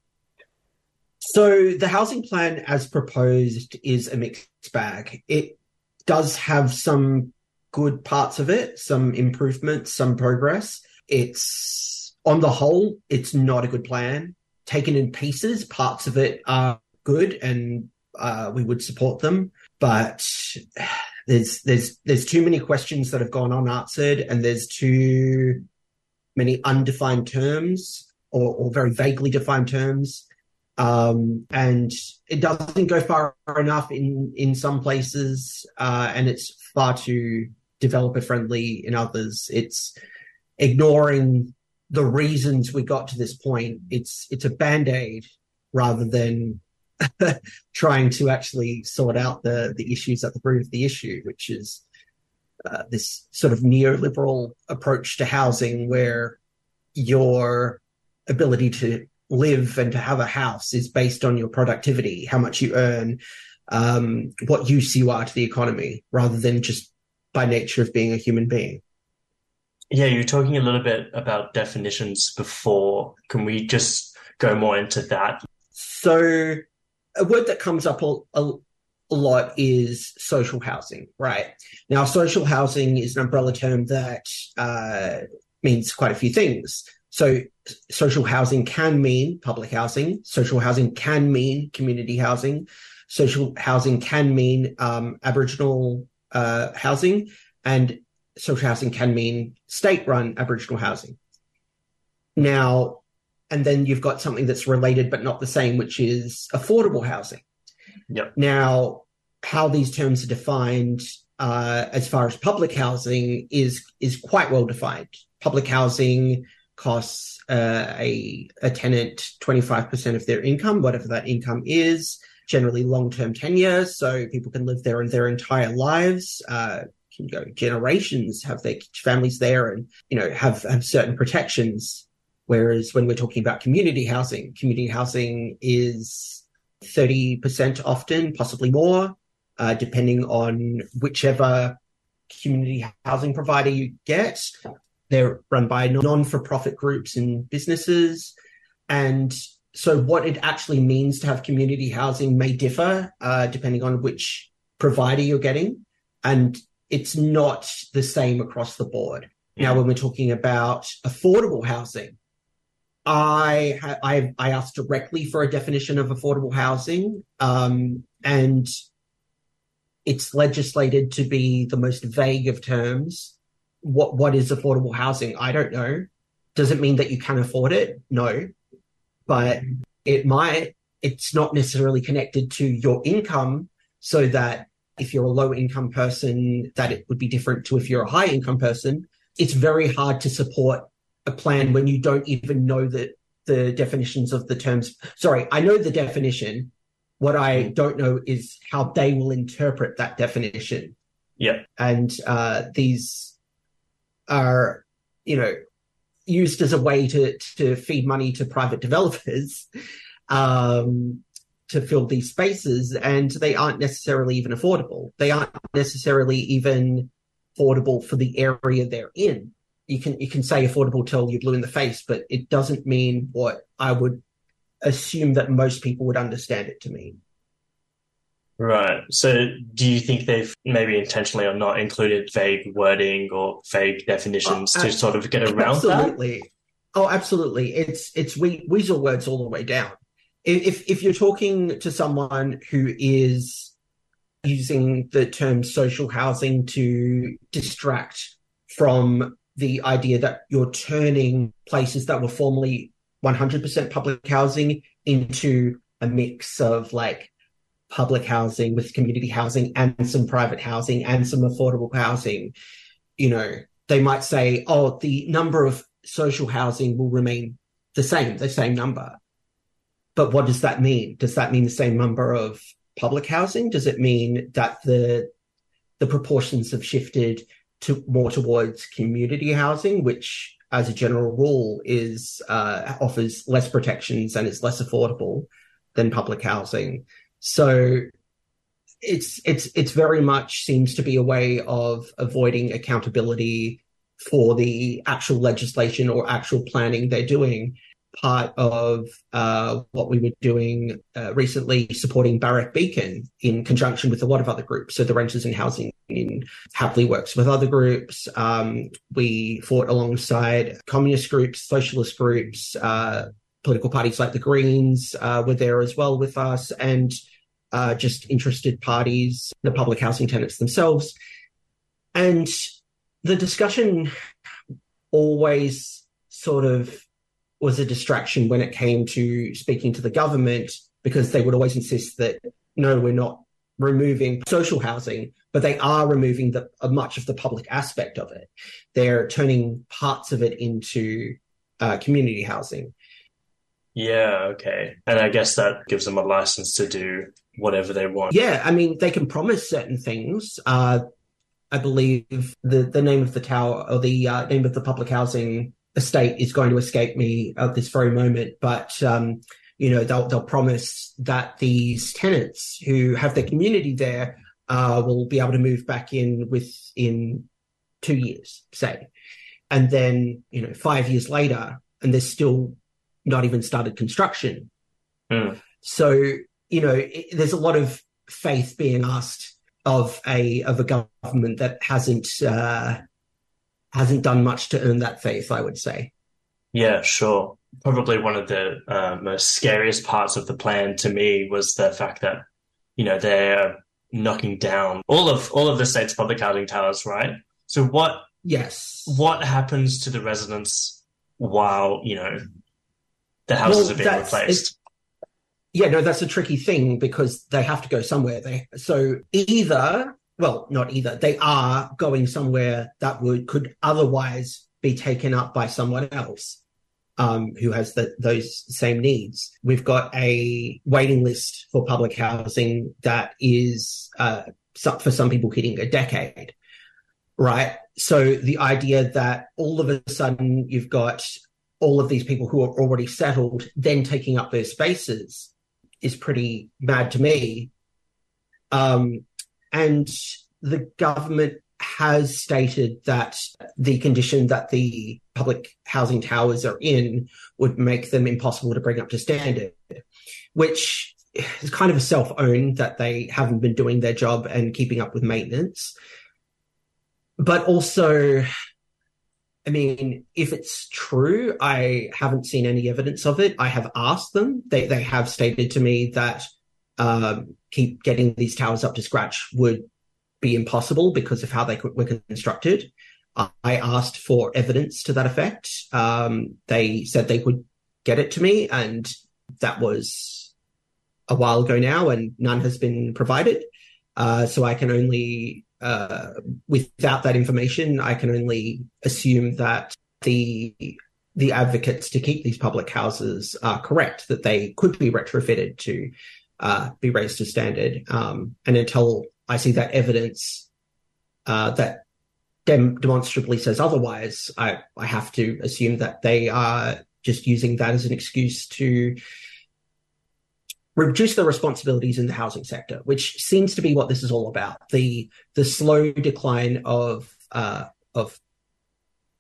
Speaker 20: So the housing plan as proposed is a mixed bag. It does have some good parts of it, some improvements, some progress. It's on the whole, it's not a good plan. Taken in pieces, parts of it are good and uh, we would support them, but there's there's there's too many questions that have gone unanswered, and there's too many undefined terms or, or very vaguely defined terms um, and it doesn't go far enough in in some places, uh, and it's far too developer friendly in others. It's ignoring the reasons we got to this point. It's it's a band aid rather than trying to actually sort out the the issues at the root of the issue, which is uh, this sort of neoliberal approach to housing, where your ability to live and to have a house is based on your productivity, how much you earn, um, what use you are to the economy, rather than just by nature of being a human being.
Speaker 6: Yeah, you were talking a little bit about definitions before. Can we just go more into that?
Speaker 20: So, a word that comes up a, a lot is social housing, right? Now, social housing is an umbrella term that uh, means quite a few things. So, social housing can mean public housing. Social housing can mean community housing. Social housing can mean um, Aboriginal uh, housing, and social housing can mean state-run Aboriginal housing. Now, and then you've got something that's related but not the same, which is affordable housing.
Speaker 6: Yep.
Speaker 20: Now, how these terms are defined uh, as far as public housing is is quite well defined. Public housing costs uh, a, a tenant 25% of their income, whatever that income is, generally long term tenure. So people can live there in their entire lives, uh, can go generations, have their families there and, you know, have, have certain protections. Whereas when we're talking about community housing, community housing is 30% often, possibly more, uh, depending on whichever community housing provider you get. They're run by non for profit groups and businesses. And so, what it actually means to have community housing may differ uh, depending on which provider you're getting. And it's not the same across the board. Now, when we're talking about affordable housing, I, I, I asked directly for a definition of affordable housing, um, and it's legislated to be the most vague of terms what what is affordable housing? I don't know. Does it mean that you can afford it? No. But it might. It's not necessarily connected to your income, so that if you're a low income person, that it would be different to if you're a high income person. It's very hard to support a plan when you don't even know the the definitions of the terms. Sorry, I know the definition. What I don't know is how they will interpret that definition.
Speaker 6: Yeah.
Speaker 20: And uh, these are, you know, used as a way to to feed money to private developers um, to fill these spaces, and they aren't necessarily even affordable. They aren't necessarily even affordable for the area they're in. You can you can say affordable till you're blue in the face, but it doesn't mean what I would assume that most people would understand it to mean.
Speaker 6: Right. So do you think they've maybe intentionally or not included vague wording or vague definitions
Speaker 20: Oh,
Speaker 6: to sort of get around that?
Speaker 20: absolutely. Oh, absolutely. It's it's we- weasel words all the way down. If if- if you're talking to someone who is using the term social housing to distract from the idea that you're turning places that were formerly 100% public housing into a mix of like public housing with community housing and some private housing and some affordable housing. You know they might say oh the number of social housing will remain the same the same number. But what does that mean? Does that mean the same number of public housing? Does it mean that the the proportions have shifted to more towards community housing which as a general rule is uh, offers less protections and is less affordable than public housing so it's it's it's very much seems to be a way of avoiding accountability for the actual legislation or actual planning they're doing. Part of uh, what we were doing uh, recently, supporting Barak Beacon in conjunction with a lot of other groups. So the Renters in Housing in happily works with other groups. Um, we fought alongside communist groups, socialist groups, uh, political parties like the Greens uh, were there as well with us, and uh, just interested parties, the public housing tenants themselves. And the discussion always sort of was a distraction when it came to speaking to the government because they would always insist that no, we're not removing social housing, but they are removing the uh, much of the public aspect of it. They're turning parts of it into uh, community housing.
Speaker 6: Yeah, okay. And I guess that gives them a license to do whatever they want.
Speaker 20: Yeah, I mean, they can promise certain things. Uh, I believe the, the name of the tower or the uh, name of the public housing estate is going to escape me at this very moment, but um, you know they'll they'll promise that these tenants who have their community there uh, will be able to move back in within two years, say, and then you know five years later, and they're still not even started construction.
Speaker 6: Mm.
Speaker 20: So you know, it, there's a lot of faith being asked of a of a government that hasn't uh, hasn't done much to earn that faith. I would say.
Speaker 6: Yeah, sure. Probably one of the uh, most scariest parts of the plan to me was the fact that, you know, they're knocking down all of all of the state's public housing towers, right? So what
Speaker 20: Yes.
Speaker 6: what happens to the residents while, you know, the houses
Speaker 20: Well,
Speaker 6: are being replaced?
Speaker 20: Yeah, no, that's a tricky thing because they have to go somewhere. They so either, well, not either. They are going somewhere that would could otherwise be taken up by someone else um, who has the, those same needs. We've got a waiting list for public housing that is uh, for some people hitting a decade, right? So the idea that all of a sudden you've got all of these people who are already settled then taking up their spaces is pretty mad to me. Um, and the government has stated that the condition that the public housing towers are in would make them impossible to bring up to standard, which is kind of a self own that they haven't been doing their job and keeping up with maintenance. But also, I mean, if it's true, I haven't seen any evidence of it. I have asked them. They they have stated to me that um, keep getting these towers up to scratch would be impossible because of how they were constructed. I asked for evidence to that effect. Um, they said they would get it to me, and that was a while ago now, and none has been provided. Uh, so I can only, uh, without that information, I can only assume that the the advocates to keep these public houses are correct, that they could be retrofitted to uh, be raised to standard. Um, and until I see that evidence uh, that dem- demonstrably says otherwise, I, I have to assume that they are just using that as an excuse to reduce the responsibilities in the housing sector, which seems to be what this is all about. The the slow decline of uh, of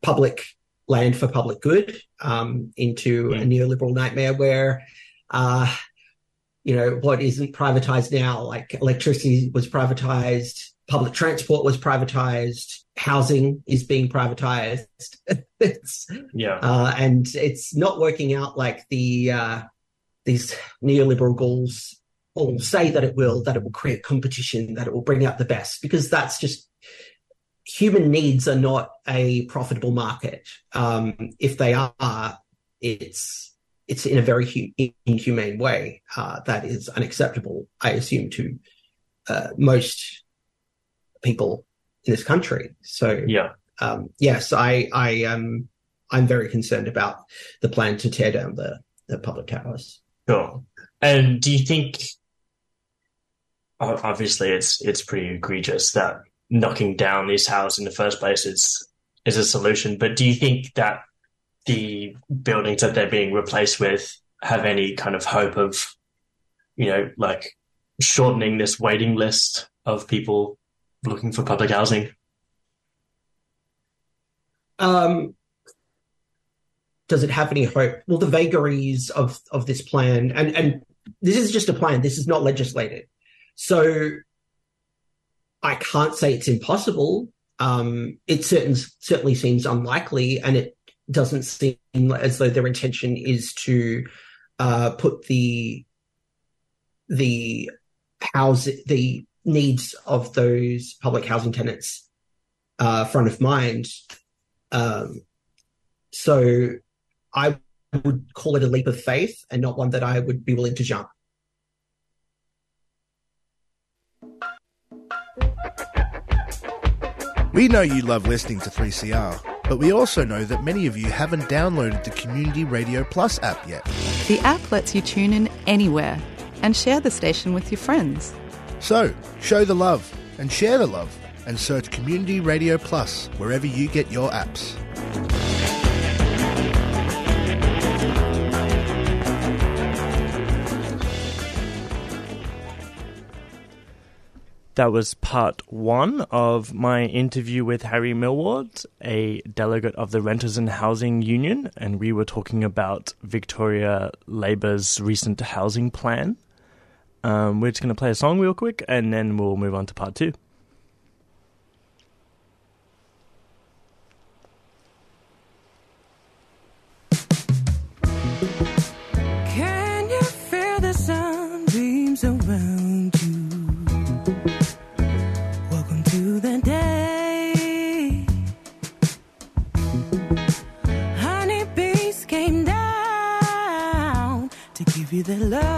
Speaker 20: public land for public good um, into a neoliberal nightmare where uh, you know what isn't privatized now, like electricity was privatized, public transport was privatized, housing is being privatized. it's
Speaker 6: Yeah.
Speaker 20: uh, and it's not working out like the uh, these neoliberal goals all say that it will, that it will create competition, that it will bring out the best, because that's just human needs are not a profitable market. Um, if they are, it's it's in a very hu- inhumane way uh, that is unacceptable. I assume to uh, most people in this country. So
Speaker 6: yeah,
Speaker 20: um, yes, I I um I'm very concerned about the plan to tear down the the public towers.
Speaker 6: Sure. And do you think, obviously, it's it's pretty egregious that knocking down these houses in the first place is is a solution. But do you think that the buildings that they're being replaced with have any kind of hope of, you know, like shortening this waiting list of people looking for public housing?
Speaker 20: Um, does it have any hope? Well, the vagaries of of this plan, and and this is just a plan. This is not legislated, so I can't say it's impossible. Um, it certain, certainly seems unlikely, and it doesn't seem as though their intention is to uh, put the the house the needs of those public housing tenants uh, front of mind. Um, so I would call it a leap of faith and not one that I would be willing to jump.
Speaker 5: We know you love listening to 3CR, but we also know that many of you haven't downloaded the Community Radio Plus app yet.
Speaker 19: The app lets you tune in anywhere and share the station with your friends.
Speaker 5: So, show the love and share the love and search Community Radio Plus wherever you get your apps.
Speaker 6: That was part one of my interview with Harry Millward, a delegate of the Renters and Housing Union, and we were talking about Victoria Labour's recent housing plan. Um, we're just going to play a song real quick, and then we'll move on to part two.
Speaker 21: Their love.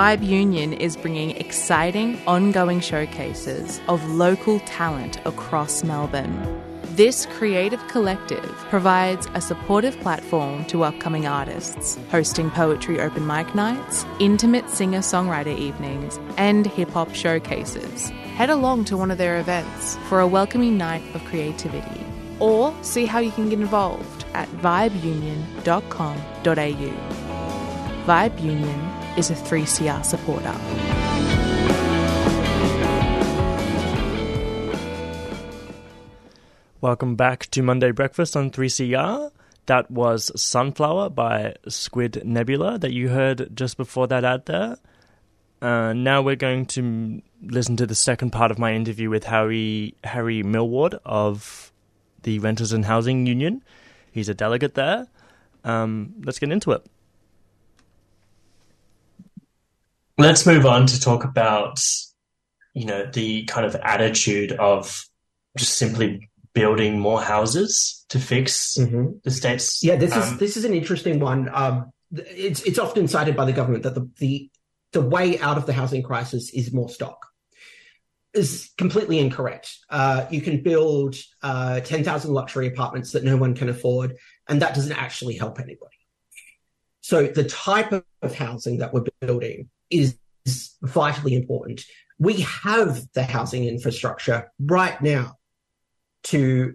Speaker 19: Vibe Union is bringing exciting, ongoing showcases of local talent across Melbourne. This creative collective provides a supportive platform to upcoming artists, hosting poetry open mic nights, intimate singer songwriter evenings, and hip hop showcases. Head along to one of their events for a welcoming night of creativity, or see how you can get involved at vibeunion.com.au. Vibe Union is a 3CR supporter.
Speaker 6: Welcome back to Monday Breakfast on 3CR. That was Sunflower by Squid Nebula that you heard just before that ad there. Uh, now we're going to listen to the second part of my interview with Harry Harry Millward of the Renters and Housing Union. He's a delegate there. Um, let's get into it.
Speaker 22: Let's move on to talk about, you know, the kind of attitude of just simply building more houses to fix the state's.
Speaker 20: Yeah, this is
Speaker 22: um,
Speaker 20: this is an interesting one. Um, it's it's often cited by the government that the the the way out of the housing crisis is more stock. Is completely incorrect. Uh, you can build uh, ten thousand luxury apartments that no one can afford, and that doesn't actually help anybody. So the type of housing that we're building is vitally important. We have the housing infrastructure right now to,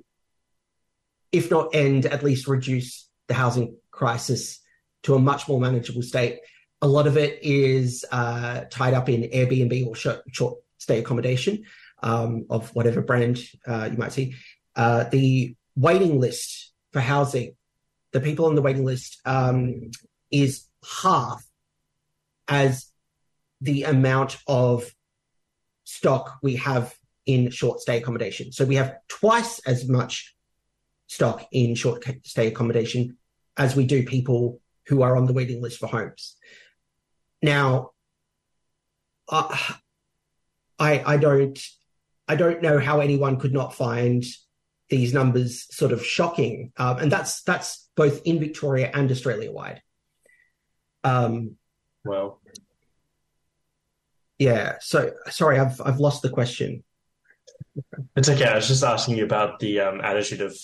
Speaker 20: if not end, at least reduce the housing crisis to a much more manageable state. A lot of it is uh, tied up in Airbnb or short, short stay accommodation um, of whatever brand uh, you might see. Uh, the waiting list for housing, the people on the waiting list um, is half as the amount of stock we have in short stay accommodation. So we have twice as much stock in short stay accommodation as we do people who are on the waiting list for homes. Now, uh, I I don't I don't know how anyone could not find these numbers sort of shocking, um, and that's that's both in Victoria and Australia wide. Um,
Speaker 22: well,
Speaker 20: yeah. So sorry, I've I've lost the question.
Speaker 22: It's okay. I was just asking you about the um, attitude of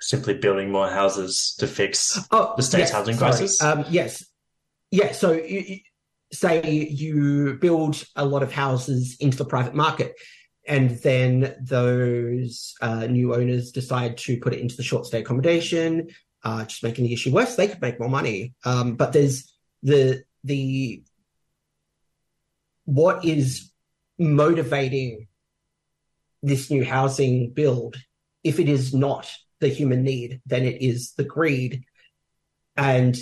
Speaker 22: simply building more houses to fix
Speaker 20: Oh,
Speaker 22: the state's
Speaker 20: yes,
Speaker 22: housing
Speaker 20: sorry.
Speaker 22: crisis.
Speaker 20: Um, yes, yeah. So you, you, say you build a lot of houses into the private market, and then those uh, new owners decide to put it into the short stay accommodation, uh, just making the issue worse. They could make more money, um, but there's the the what is motivating this new housing build if it is not the human need then it is the greed. And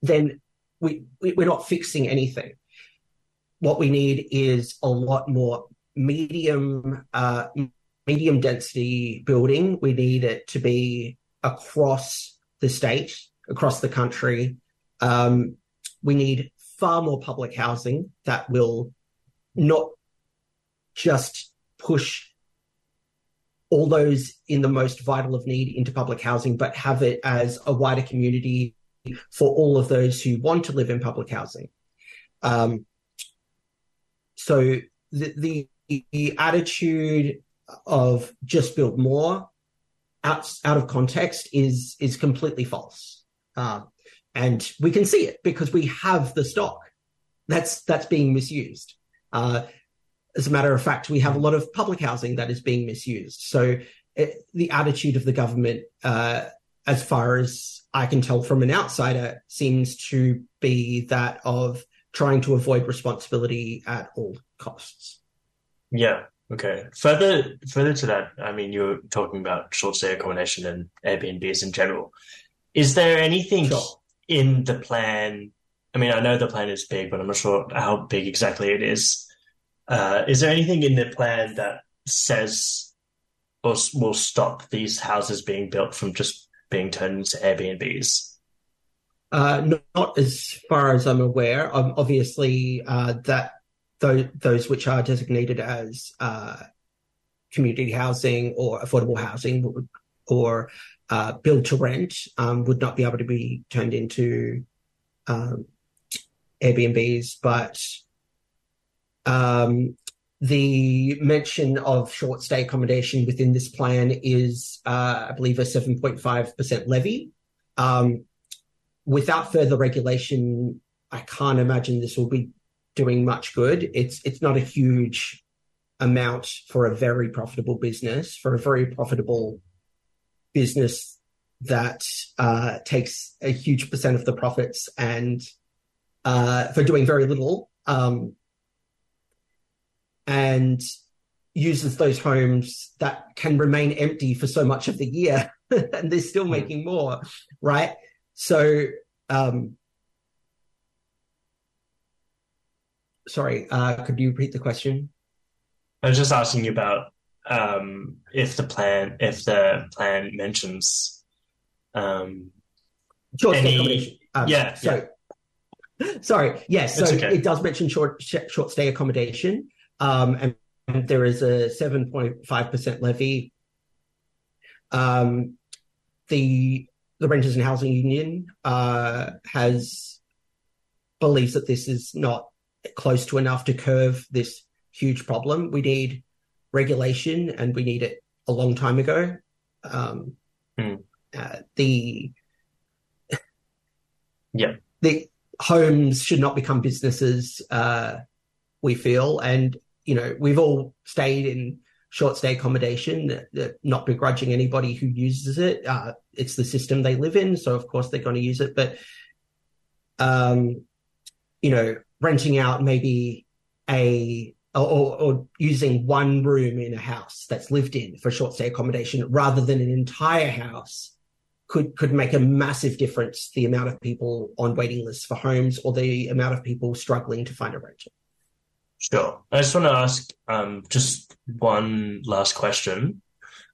Speaker 20: then we, we we're not fixing anything. What we need is a lot more medium uh medium density building, we need it to be across the state, across the country. Um, we need far more public housing that will not just push all those in the most vital of need into public housing, but have it as a wider community for all of those who want to live in public housing. Um, so the, the, the attitude of just build more out, out of context is is completely false. Um, and we can see it because we have the stock that's that's being misused. Uh, as a matter of fact, we have a lot of public housing that is being misused. So it, the attitude of the government, uh, as far as I can tell from an outsider, seems to be that of trying to avoid responsibility at all costs.
Speaker 22: Yeah. Okay. Further, further to that, I mean, you were talking about short stay accommodation and Airbnbs in general. Is there anything in the plan? I mean, I know the plan is big, but I'm not sure how big exactly it is. Uh, is there anything in the plan that says or will stop these houses being built from just being turned into Airbnbs?
Speaker 20: Uh, not, not as far as I'm aware. Um, obviously, uh, that those, those which are designated as uh, community housing or affordable housing or uh, build to rent um, would not be able to be turned into um, Airbnbs, but um, the mention of short stay accommodation within this plan is, uh, I believe, a 7.5% levy. Um, without further regulation, I can't imagine this will be doing much good. It's it's not a huge amount for a very profitable business, for a very profitable business that uh, takes a huge percent of the profits and uh, for doing very little. Um, and uses those homes that can remain empty for so much of the year and they're still making more right so um sorry uh could you repeat the question
Speaker 22: I was just asking you about um, if the plan if the plan mentions um,
Speaker 20: short stay
Speaker 22: any-
Speaker 20: accommodation. Um,
Speaker 22: yeah,
Speaker 20: so sorry yes so
Speaker 22: okay.
Speaker 20: it does mention short short stay accommodation um and, and there is a 7.5% levy. Um the the renters and housing union uh has believes that this is not close to enough to curve this huge problem. We need regulation and we need it a long time ago. Um uh, the
Speaker 22: yeah.
Speaker 20: the homes should not become businesses uh we feel. And you know we've all stayed in short stay accommodation not begrudging anybody who uses it. Uh it's the system they live in so of course they're going to use it. But um you know renting out maybe a or, or using one room in a house that's lived in for short stay accommodation rather than an entire house could could make a massive difference the amount of people on waiting lists for homes or the amount of people struggling to find a rental
Speaker 22: Sure. I just want to ask um, just one last question.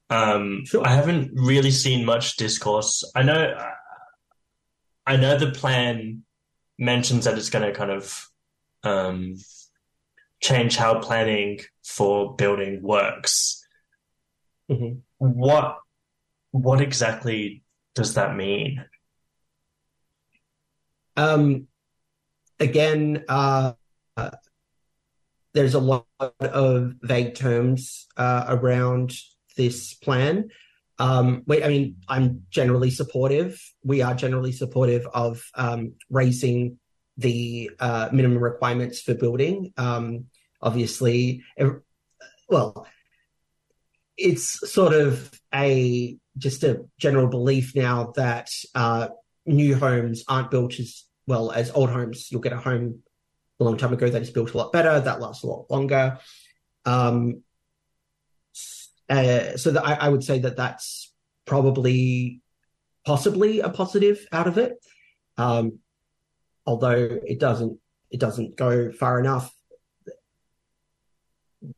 Speaker 22: Um, I haven't really seen much discourse. I know, I know the plan mentions that it's going to kind of um, change how planning for building works.
Speaker 20: Mhm.
Speaker 22: What what exactly does that mean?
Speaker 20: Um, again, uh, uh, there's a lot of vague terms uh, around this plan. Um, we, I mean, I'm generally supportive. We are generally supportive of um, raising the uh, minimum requirements for building. Um, obviously, well, it's sort of a just a general belief now that uh, new homes aren't built as well as old homes. You'll get a home a long time ago that is built a lot better, that lasts a lot longer. Um, uh, so that I, I would say that that's probably possibly a positive out of it, um, although it doesn't it doesn't go far enough,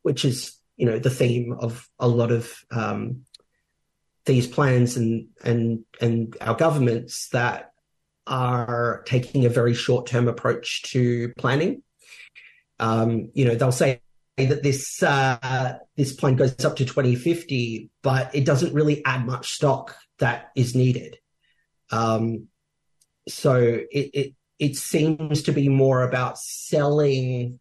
Speaker 20: which is you know the theme of a lot of um, these plans and and and our governments that are taking a very short term approach to planning. Um, you know, they'll say that this uh, this plan goes up to 2050, but it doesn't really add much stock that is needed. Um, so it, it it seems to be more about selling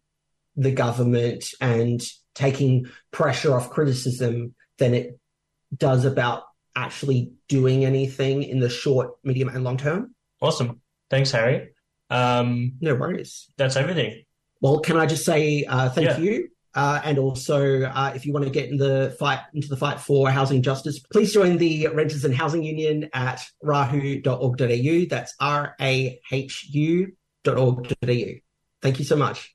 Speaker 20: the government and taking pressure off criticism than it does about actually doing anything in the short, medium, and long term.
Speaker 22: Awesome. Thanks, Harry. Um,
Speaker 20: no worries.
Speaker 22: That's everything.
Speaker 20: Well, can I just say uh, thank
Speaker 22: Yeah.
Speaker 20: you? Uh, and also, uh, if you want to get in the fight into the fight for housing justice, please join the Renters and Housing Union at rahu.org.au. That's r a h u.org.au. Thank you so much.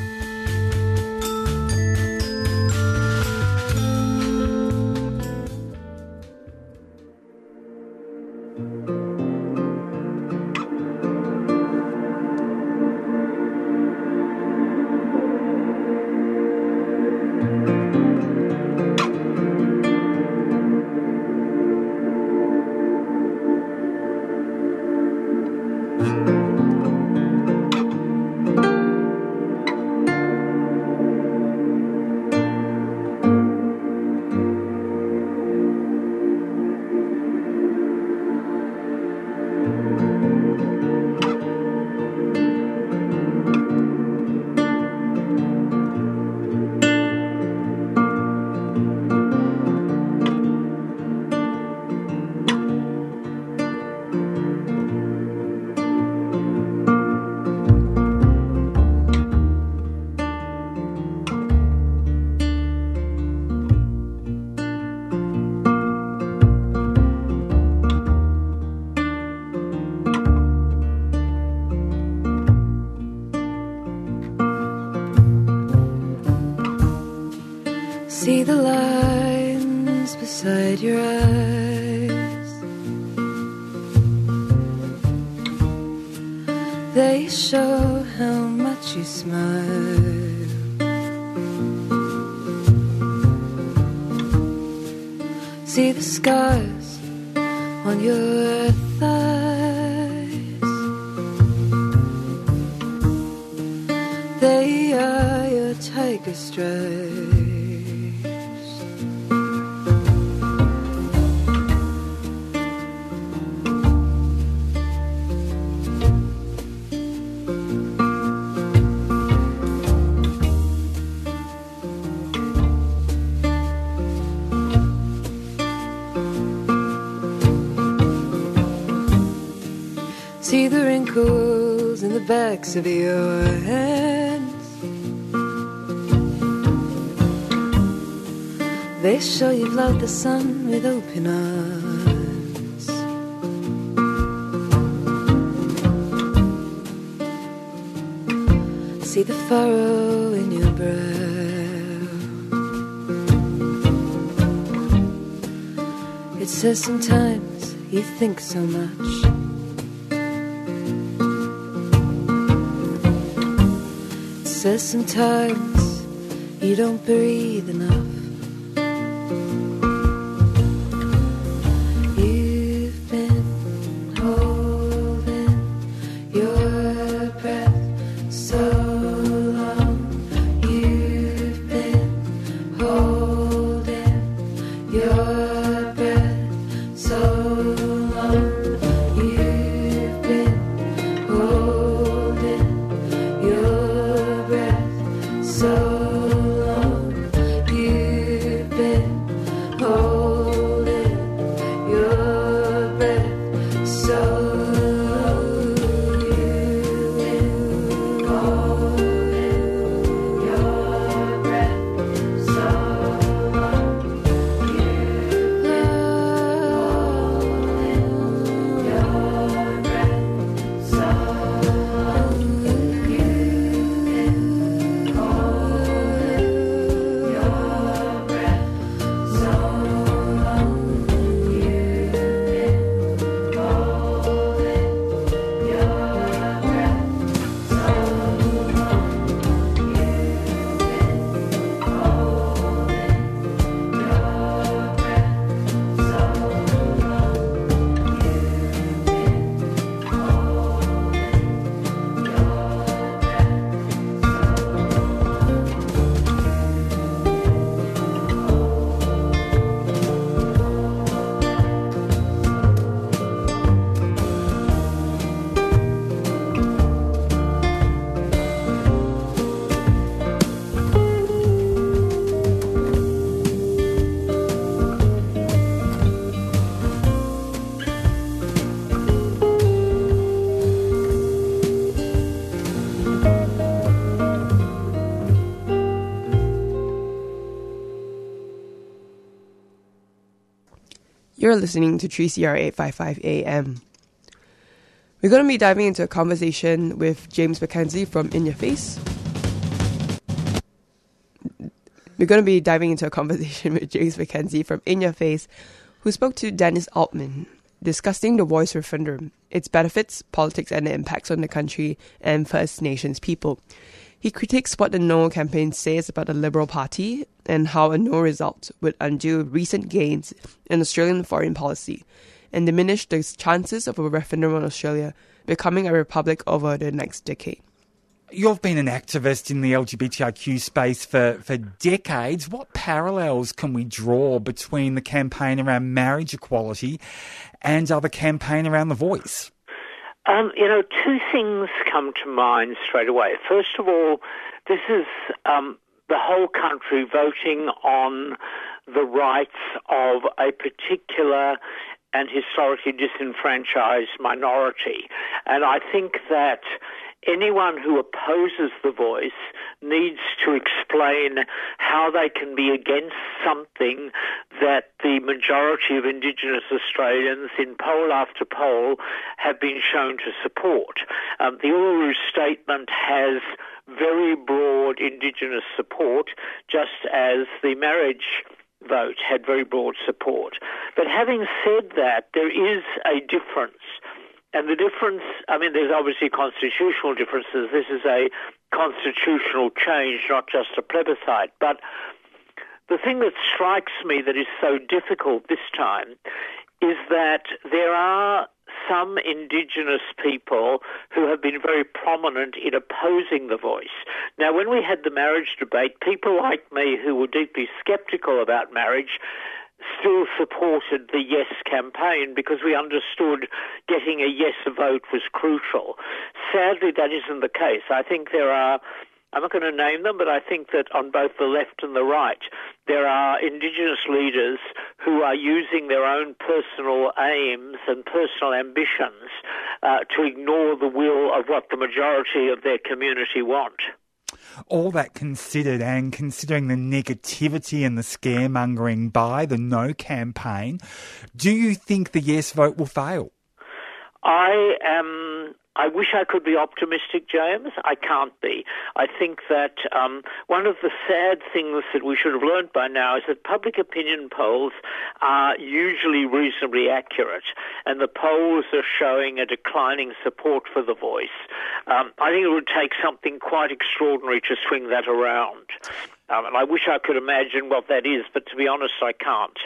Speaker 23: See the wrinkles in the backs of your hands. They show you've loved the sun with open arms. See the furrow in your brow. It says sometimes you think so much. Sometimes you don't breathe
Speaker 7: You're listening to 3CR 855 AM. We're going to be diving into a conversation with James McKenzie from In Your Face. We're going to be diving into a conversation with James McKenzie from In Your Face, who spoke to Dennis Altman, discussing the voice referendum, its benefits, politics, and the impacts on the country and First Nations people. He critiques what the No campaign says about the Liberal Party and how a No result would undo recent gains in Australian foreign policy and diminish the chances of a referendum on Australia becoming a republic over the next decade.
Speaker 24: You've been an activist in the LGBTIQ space for, for decades. What parallels can we draw between the campaign around marriage equality and other campaign around the voice?
Speaker 25: Um, you know, two things come to mind straight away. First of all, this is um, the whole country voting on the rights of a particular and historically disenfranchised minority. And I think that anyone who opposes the voice needs to explain how they can be against something that the majority of Indigenous Australians in poll after poll have been shown to support. Um, the Uluru Statement has very broad Indigenous support, just as the marriage vote had very broad support. But having said that, there is a difference. And the difference, I mean, there's obviously constitutional differences. This is a constitutional change, not just a plebiscite. But the thing that strikes me that is so difficult this time is that there are some Indigenous people who have been very prominent in opposing the voice. Now, when we had the marriage debate, people like me who were deeply sceptical about marriage still supported the yes campaign because we understood getting a yes vote was crucial. Sadly, that isn't the case. I think there are I'm not going to name them, but I think that on both the left and the right, there are Indigenous leaders who are using their own personal aims and personal ambitions uh, to ignore the will of what the majority of their community want.
Speaker 24: All that considered, and considering the negativity and the scaremongering by the No campaign, do you think the yes vote will fail?
Speaker 25: I am. I wish I could be optimistic, James. I can't be. I think that um, one of the sad things that we should have learned by now is that public opinion polls are usually reasonably accurate, and the polls are showing a declining support for the voice. Um, I think it would take something quite extraordinary to swing that around. Um, and I wish I could imagine what that is, but to be honest, I can't.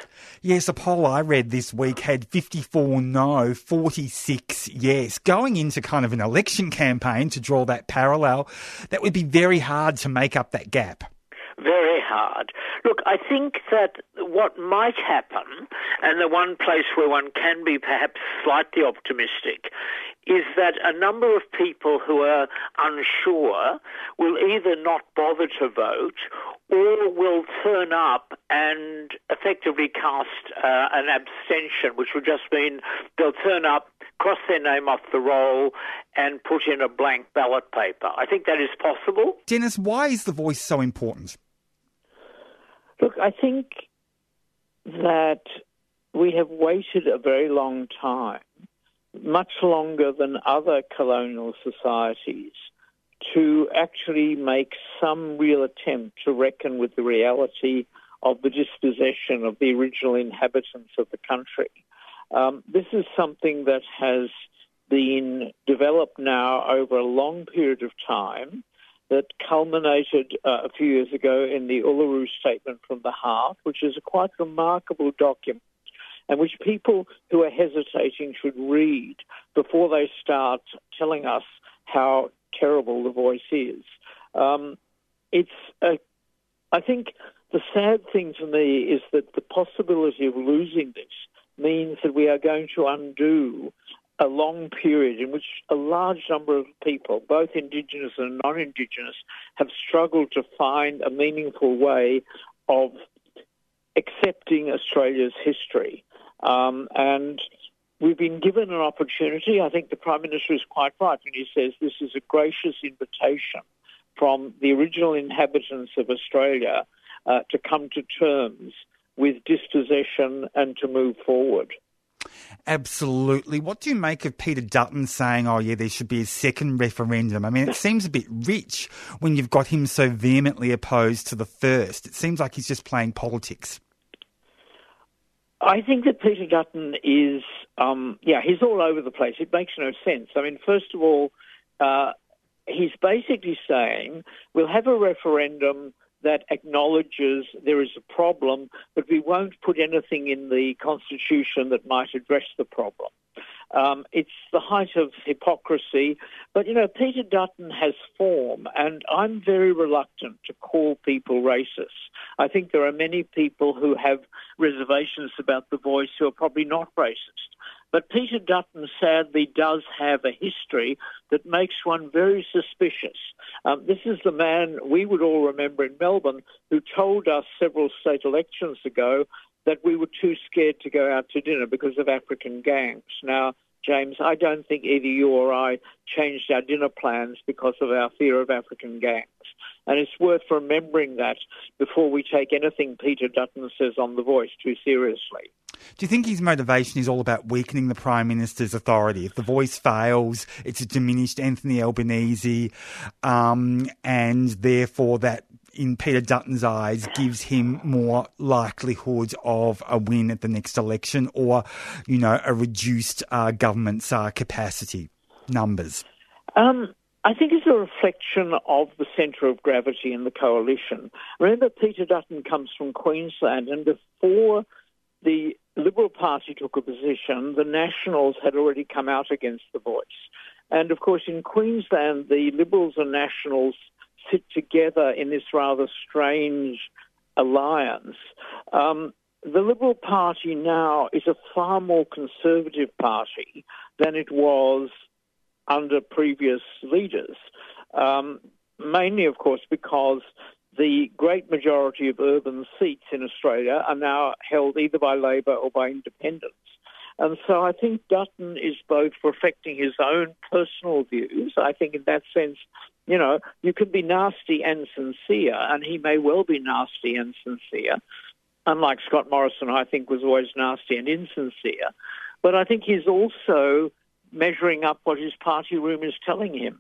Speaker 24: Yes, a poll I read this week had 54 no, 46 yes. Going into kind of an election campaign to draw that parallel, that would be very hard to make up that gap.
Speaker 25: Very hard. Look, I think that what might happen, and the one place where one can be perhaps slightly optimistic, is that a number of people who are unsure will either not bother to vote or will turn up and effectively cast uh, an abstention, which would just mean they'll turn up, cross their name off the roll, and put in a blank ballot paper. I think that is possible.
Speaker 24: Dennis, why is the voice so important?
Speaker 25: Look, I think that we have waited a very long time, much longer than other colonial societies, to actually make some real attempt to reckon with the reality of the dispossession of the original inhabitants of the country. Um, this is something that has been developed now over a long period of time that culminated uh, a few years ago in the Uluru Statement from the Heart, which is a quite remarkable document and which people who are hesitating should read before they start telling us how terrible the voice is. Um, it's, a, I think, the sad thing to me is that the possibility of losing this means that we are going to undo a long period in which a large number of people, both Indigenous and non Indigenous, have struggled to find a meaningful way of accepting Australia's history. Um, and we've been given an opportunity. I think the Prime Minister is quite right when he says this is a gracious invitation from the original inhabitants of Australia uh, to come to terms with dispossession and to move forward.
Speaker 24: Absolutely. What do you make of Peter Dutton saying, oh, yeah, there should be a second referendum? I mean, it seems a bit rich when you've got him so vehemently opposed to the first. It seems like he's just playing politics.
Speaker 25: I think that Peter Dutton is, um, yeah, he's all over the place. It makes no sense. I mean, first of all, uh, he's basically saying we'll have a referendum that acknowledges there is a problem, but we won't put anything in the Constitution that might address the problem. Um, it's the height of hypocrisy. But, you know, Peter Dutton has form, and I'm very reluctant to call people racist. I think there are many people who have reservations about the voice who are probably not racist. But Peter Dutton sadly does have a history that makes one very suspicious. Um, this is the man we would all remember in Melbourne who told us several state elections ago that we were too scared to go out to dinner because of African gangs. Now, James, I don't think either you or I changed our dinner plans because of our fear of African gangs. And it's worth remembering that before we take anything Peter Dutton says on The Voice too seriously.
Speaker 24: Do you think his motivation is all about weakening the Prime Minister's authority? If the voice fails, it's a diminished Anthony Albanese, um, and therefore that, in Peter Dutton's eyes, gives him more likelihood of a win at the next election or, you know, a reduced uh, government's uh, capacity numbers?
Speaker 25: Um, I think it's a reflection of the centre of gravity in the coalition. Remember, Peter Dutton comes from Queensland, and before the Liberal Party took a position, the Nationals had already come out against the voice. And of course, in Queensland, the Liberals and Nationals sit together in this rather strange alliance. Um, the Liberal Party now is a far more conservative party than it was under previous leaders. Um, mainly, of course, because the great majority of urban seats in Australia are now held either by Labor or by independents. And so I think Dutton is both reflecting his own personal views. I think in that sense, you know, you can be nasty and sincere, and he may well be nasty and sincere. Unlike Scott Morrison, I think was always nasty and insincere. But I think he's also measuring up what his party room is telling him.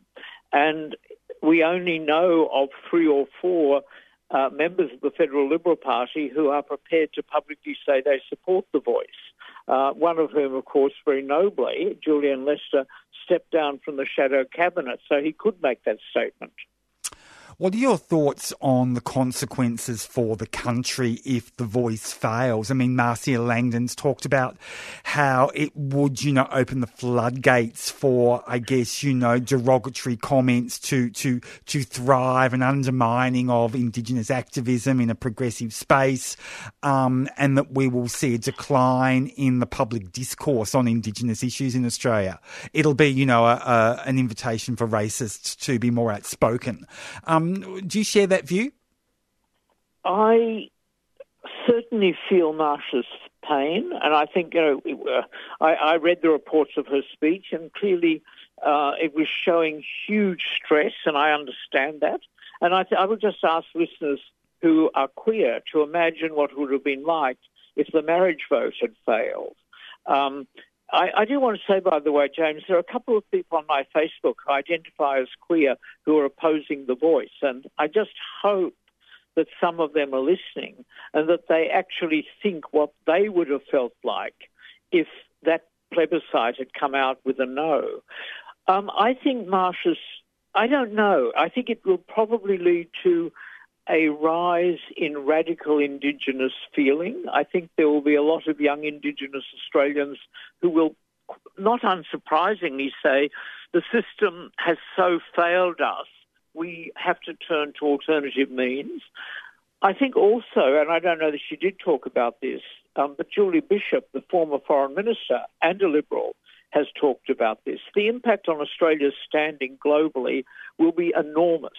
Speaker 25: And we only know of three or four uh, members of the Federal Liberal Party who are prepared to publicly say they support the voice. Uh, one of whom, of course, very nobly, Julian Leeser, stepped down from the shadow cabinet, so he could make that statement.
Speaker 24: What are your thoughts on the consequences for the country if the voice fails? I mean, Marcia Langton's talked about how it would, you know, open the floodgates for, I guess, you know, derogatory comments to, to, to thrive and undermining of Indigenous activism in a progressive space, um, and that we will see a decline in the public discourse on Indigenous issues in Australia. It'll be, you know, a, a, an invitation for racists to be more outspoken. Um, do you share that view?
Speaker 25: I certainly feel Marcia's pain, and I think you know uh, I, I read the reports of her speech, and clearly uh, it was showing huge stress, and I understand that. And I, th- I would just ask listeners who are queer to imagine what it would have been like if the marriage vote had failed. Um, I, I, do want to say, by the way, James, there are a couple of people on my Facebook who identify as queer who are opposing the voice, and I just hope that some of them are listening and that they actually think what they would have felt like if that plebiscite had come out with a no. Um, I think Marcia's, I don't know, I think it will probably lead to a rise in radical Indigenous feeling. I think there will be a lot of young Indigenous Australians who will, not unsurprisingly, say the system has so failed us, we have to turn to alternative means. I think also, and I don't know that she did talk about this, um, but Julie Bishop, the former foreign minister and a liberal, has talked about this. The impact on Australia's standing globally will be enormous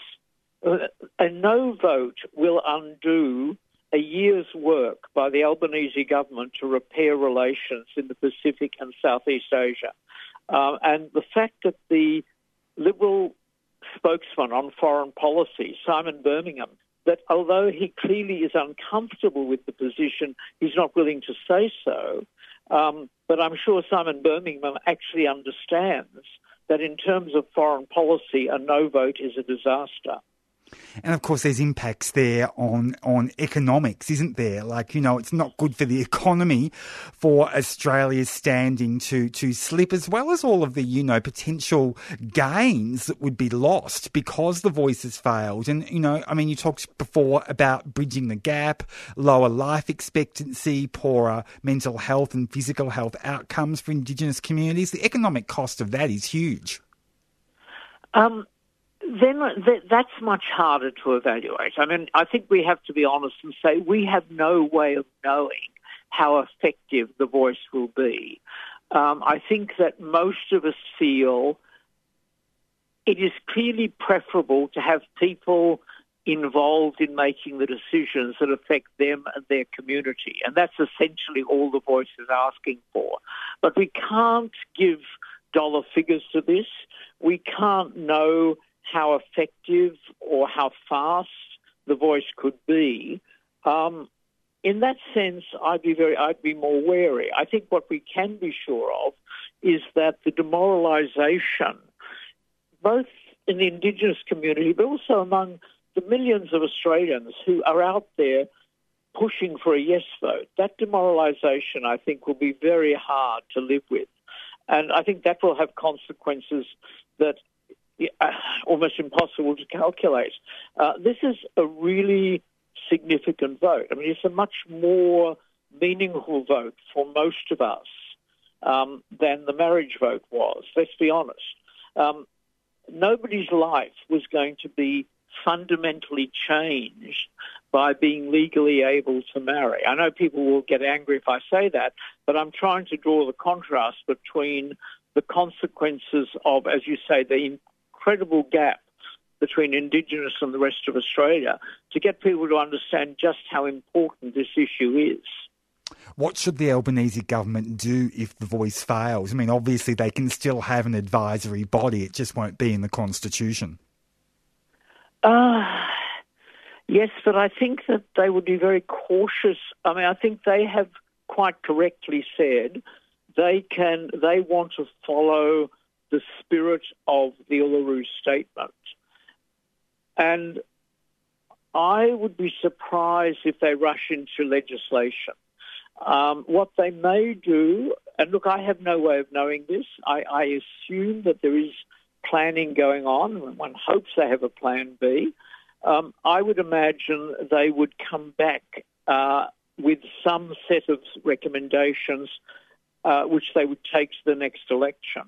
Speaker 25: a no vote will undo a year's work by the Albanese government to repair relations in the Pacific and Southeast Asia. Uh, and the fact that the Liberal spokesman on foreign policy, Simon Birmingham, that although he clearly is uncomfortable with the position, he's not willing to say so. Um, but I'm sure Simon Birmingham actually understands that in terms of foreign policy, a no vote is a disaster.
Speaker 24: And of course, there's impacts there on, on economics, isn't there? Like, you know, it's not good for the economy for Australia's standing to, to slip, as well as all of the, you know, potential gains that would be lost because the voice has failed. And, you know, I mean, you talked before about bridging the gap, lower life expectancy, poorer mental health and physical health outcomes for Indigenous communities. The economic cost of that is huge.
Speaker 25: Um, then th- that's much harder to evaluate. I mean, I think we have to be honest and say we have no way of knowing how effective the voice will be. Um, I think that most of us feel it is clearly preferable to have people involved in making the decisions that affect them and their community. And that's essentially all the voice is asking for. But we can't give dollar figures to this. We can't know how effective or how fast the voice could be. Um, in that sense, I'd be very, I'd be more wary. I think what we can be sure of is that the demoralisation, both in the Indigenous community, but also among the millions of Australians who are out there pushing for a yes vote, that demoralisation, I think, will be very hard to live with. And I think that will have consequences that uh, almost impossible to calculate. Uh, this is a really significant vote. I mean, it's a much more meaningful vote for most of us um, than the marriage vote was. Let's be honest. Um, nobody's life was going to be fundamentally changed by being legally able to marry. I know people will get angry if I say that, but I'm trying to draw the contrast between the consequences of, as you say, the incredible gap between Indigenous and the rest of Australia to get people to understand just how important this issue is.
Speaker 24: What should the Albanese government do if the voice fails? I mean, obviously they can still have an advisory body, it just won't be in the constitution.
Speaker 25: Uh, yes, but I think that they would be very cautious. I mean, I think they have quite correctly said they can, they want to follow the spirit of the Uluru Statement. And I would be surprised if they rush into legislation. Um, what they may do, and look, I have no way of knowing this. I, I assume that there is planning going on, and one hopes they have a plan B. Um, I would imagine they would come back uh, with some set of recommendations uh, which they would take to the next election.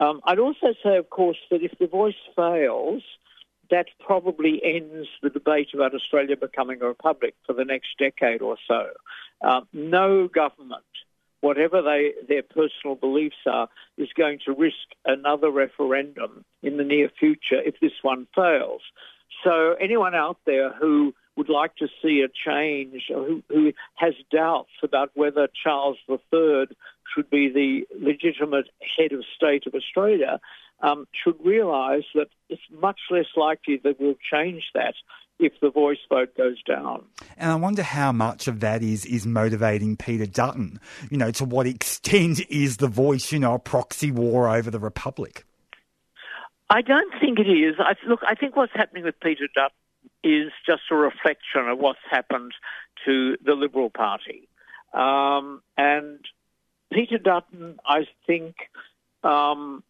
Speaker 25: Um, I'd also say, of course, that if the voice fails, that probably ends the debate about Australia becoming a republic for the next decade or so. Uh, no government, whatever they, their personal beliefs are, is going to risk another referendum in the near future if this one fails. So anyone out there who would like to see a change, who, who has doubts about whether Charles III should be the legitimate head of state of Australia, um, should realise that it's much less likely that we'll change that if the voice vote goes down.
Speaker 24: And I wonder how much of that is is motivating Peter Dutton. You know, to what extent is the voice, you know, a proxy war over the Republic?
Speaker 25: I don't think it is. I, look, I think what's happening with Peter Dutton is just a reflection of what's happened to the Liberal Party. Um, and Peter Dutton, I think, um,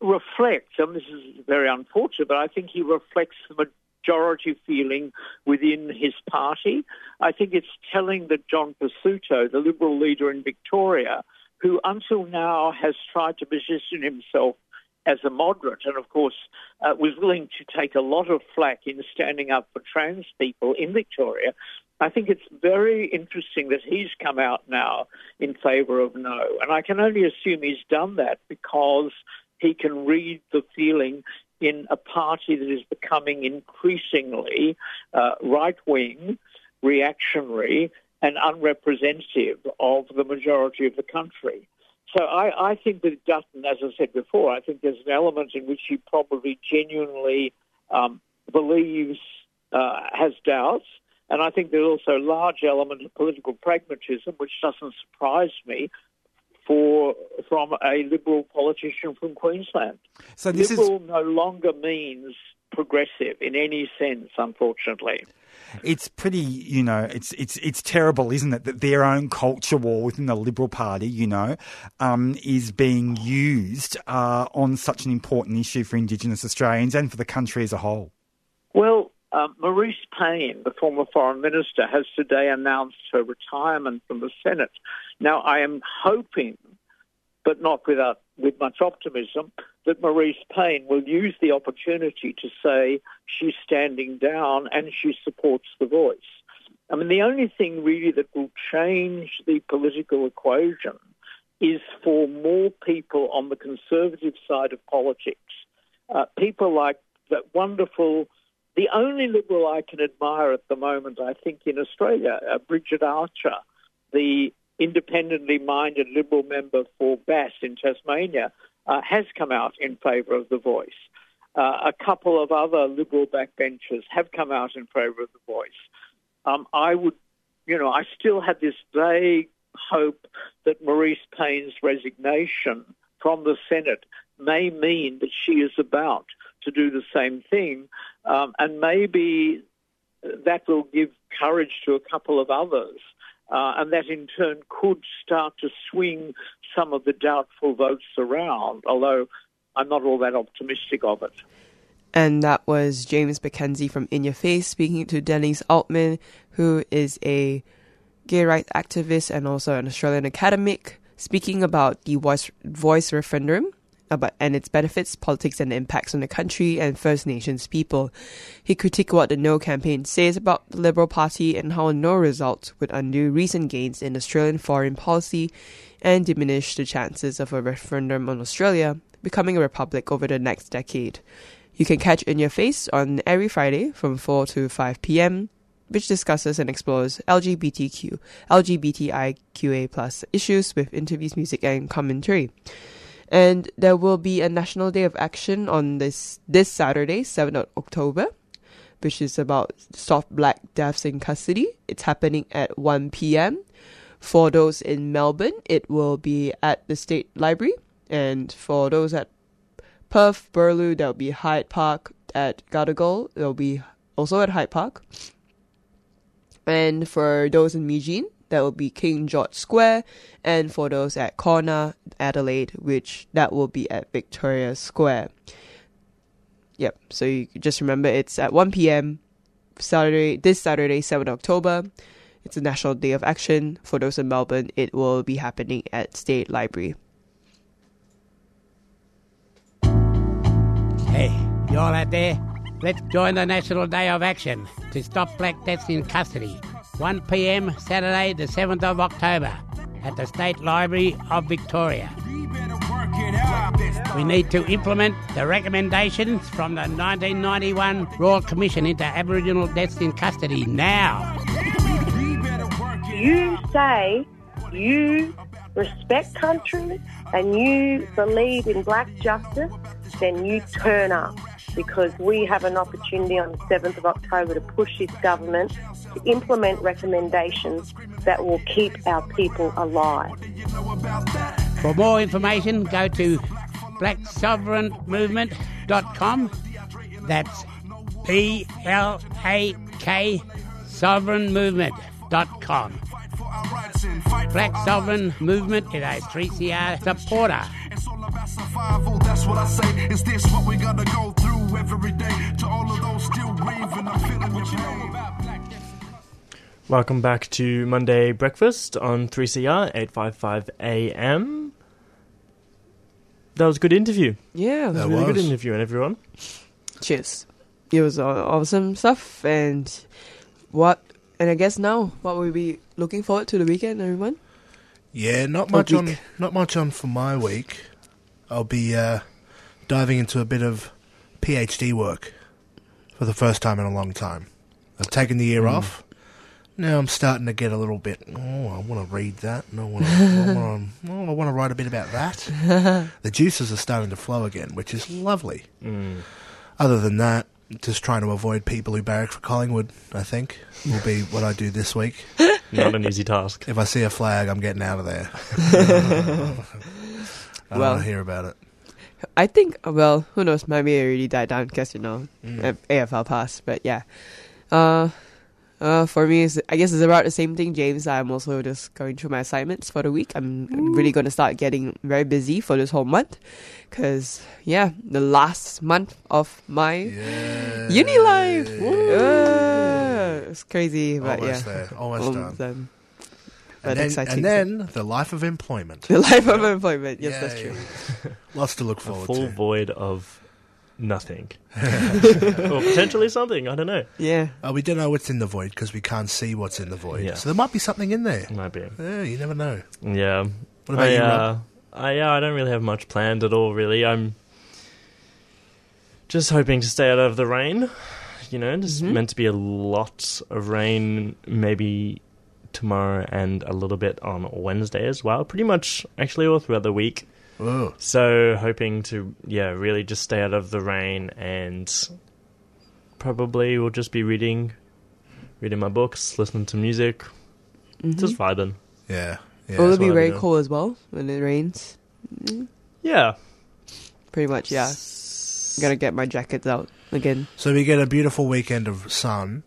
Speaker 25: reflects, and this is very unfortunate, but I think he reflects the majority feeling within his party. I think it's telling that John Pesutto, the Liberal leader in Victoria, who until now has tried to position himself as a moderate, and of course uh, was willing to take a lot of flack in standing up for trans people in Victoria. I think it's very interesting that he's come out now in favour of no, and I can only assume he's done that because he can read the feeling in a party that is becoming increasingly uh, right wing, reactionary, and unrepresentative of the majority of the country. So I, I think with Dutton, as I said before, I think there's an element in which he probably genuinely um, believes uh, has doubts. And I think there's also a large element of political pragmatism, which doesn't surprise me, for from a Liberal politician from Queensland.
Speaker 24: So this is-
Speaker 25: no longer means progressive in any sense, unfortunately.
Speaker 24: It's pretty, you know, it's it's it's terrible, isn't it, that their own culture war within the Liberal Party, you know, um, is being used uh, on such an important issue for Indigenous Australians and for the country as a whole.
Speaker 25: Well, um, Marise Payne, the former foreign minister, has today announced her retirement from the Senate. Now, I am hoping, but not without with much optimism, that Marise Payne will use the opportunity to say she's standing down and she supports the voice. I mean, the only thing really that will change the political equation is for more people on the conservative side of politics. Uh, people like that wonderful, the only Liberal I can admire at the moment, I think, in Australia, uh, Bridget Archer, the independently minded Liberal member for Bass in Tasmania, uh, has come out in favour of the voice. Uh, a couple of other Liberal backbenchers have come out in favour of the voice. Um, I would, you know, I still have this vague hope that Marise Payne's resignation from the Senate may mean that she is about to do the same thing, um, and maybe that will give courage to a couple of others, uh, and that in turn could start to swing some of the doubtful votes around. Although I'm not all that optimistic of it.
Speaker 7: And that was James Mackenzie from In Your Face speaking to Dennis Altman, who is a gay rights activist and also an Australian academic, speaking about the voice, voice referendum Uh, about, and its benefits, politics, and impacts on the country and First Nations people. He critiqued what the No campaign says about the Liberal Party and how a no result would undo recent gains in Australian foreign policy and diminish the chances of a referendum on Australia becoming a republic over the next decade. You can catch In Your Face on every Friday from 4 to 5 p.m., which discusses and explores LGBTQ, LGBTIQA plus issues with interviews, music, and commentary. And there will be a National Day of Action on this this Saturday, 7th of October, which is about soft black deaths in custody. It's happening at 1 p.m. For those in Melbourne, it will be at the State Library. And for those at Perth, Boorloo, there'll be Hyde Park. At Gadigal, there'll be also at Hyde Park. And for those in Eugene, that will be King George Square. And for those at Kaurna, Adelaide, which that will be at Victoria Square. Yep, so you just remember it's at 1 p.m. Saturday, this Saturday, 7th October. It's a National Day of Action. For those in Melbourne, it will be happening at State Library.
Speaker 13: Hey, you all out there? Let's join the National Day of Action to stop black deaths in custody. 1 p.m. Saturday, the 7th of October, at the State Library of Victoria. We need to implement the recommendations from the 1991 Royal Commission into Aboriginal deaths in custody now.
Speaker 14: You say you respect country and you believe in black justice, then you turn up because we have an opportunity on the 7th of October to push this government to implement recommendations that will keep our people alive.
Speaker 13: For more information, go to blacksovereignmovement.com. That's B L A K sovereignmovement.com. Black Sovereign Movement is a 3CR supporter.
Speaker 15: Survival, that's what I say. Is this what we gotta go through every day? To all of those still grieving, I'm feeling what you know about black
Speaker 6: Welcome back to Monday Breakfast on 3CR 855 AM. That was a good interview.
Speaker 7: Yeah,
Speaker 6: That was a
Speaker 7: that
Speaker 6: really good
Speaker 7: was.
Speaker 6: interview, and everyone.
Speaker 7: Cheers. It was aw- awesome stuff. And what? And I guess now, what will we be looking forward to the weekend, everyone?
Speaker 5: Yeah, not
Speaker 7: Or
Speaker 5: much on not much on for my week. I'll be uh, diving into a bit of PhD work for the first time in a long time. I've taken the year
Speaker 7: Mm.
Speaker 5: off. Now I'm starting to get a little bit. Oh, I want to read that. No, I want to. I want to. Oh, I want to write a bit about that. the juices are starting to flow again, which is lovely.
Speaker 6: Mm.
Speaker 5: Other than that, just trying to avoid people who barrack for Collingwood. I think will be what I do this week.
Speaker 6: Not an easy task.
Speaker 5: If I see a flag, I'm getting out of there. I don't
Speaker 7: Well-
Speaker 5: want to hear about it.
Speaker 7: I think, well, who knows? Maybe it already died down because, you know,
Speaker 5: Mm.
Speaker 7: AFL passed. But yeah. Uh, uh, for me, it's, I guess it's about the same thing, James. I'm also just going through my assignments for the week. I'm really going to start getting very busy for this whole month. Because, yeah, the last month of my uni life. Uh, it's crazy, but
Speaker 5: Almost
Speaker 7: yeah.
Speaker 5: there. Almost done.
Speaker 7: But
Speaker 5: And then,
Speaker 7: exciting.
Speaker 5: and then the life of employment.
Speaker 7: The life of employment. Yes, that's true.
Speaker 5: Lots to look
Speaker 6: A
Speaker 5: forward
Speaker 6: full
Speaker 5: to.
Speaker 6: void of nothing. or potentially something, I don't know.
Speaker 7: Yeah.
Speaker 5: Oh, we don't know what's in the void because we can't see what's in the void.
Speaker 6: Yeah.
Speaker 5: So there might be something in there.
Speaker 6: Might be.
Speaker 5: Yeah, you never know.
Speaker 6: Yeah.
Speaker 5: What about
Speaker 6: I,
Speaker 5: you,
Speaker 6: uh,
Speaker 5: Rob?
Speaker 6: I, yeah, I don't really have much planned at all, really. I'm just hoping to stay out of the rain. You know, there's
Speaker 7: Mm-hmm.
Speaker 6: meant to be a lot of rain, maybe tomorrow and a little bit on Wednesday as well. Pretty much, actually, all throughout the week.
Speaker 5: Whoa.
Speaker 6: So, hoping to, yeah, really just stay out of the rain and probably will just be reading, reading my books, listening to music, just vibing.
Speaker 5: Yeah. yeah.
Speaker 7: Will it
Speaker 6: that's
Speaker 7: be
Speaker 6: what I'll be
Speaker 7: very
Speaker 6: doing.
Speaker 7: cold as well when it rains? Mm,
Speaker 6: Yeah.
Speaker 7: Pretty much, yeah. I'm gonna get my jackets out again.
Speaker 5: So we get a beautiful weekend of sun,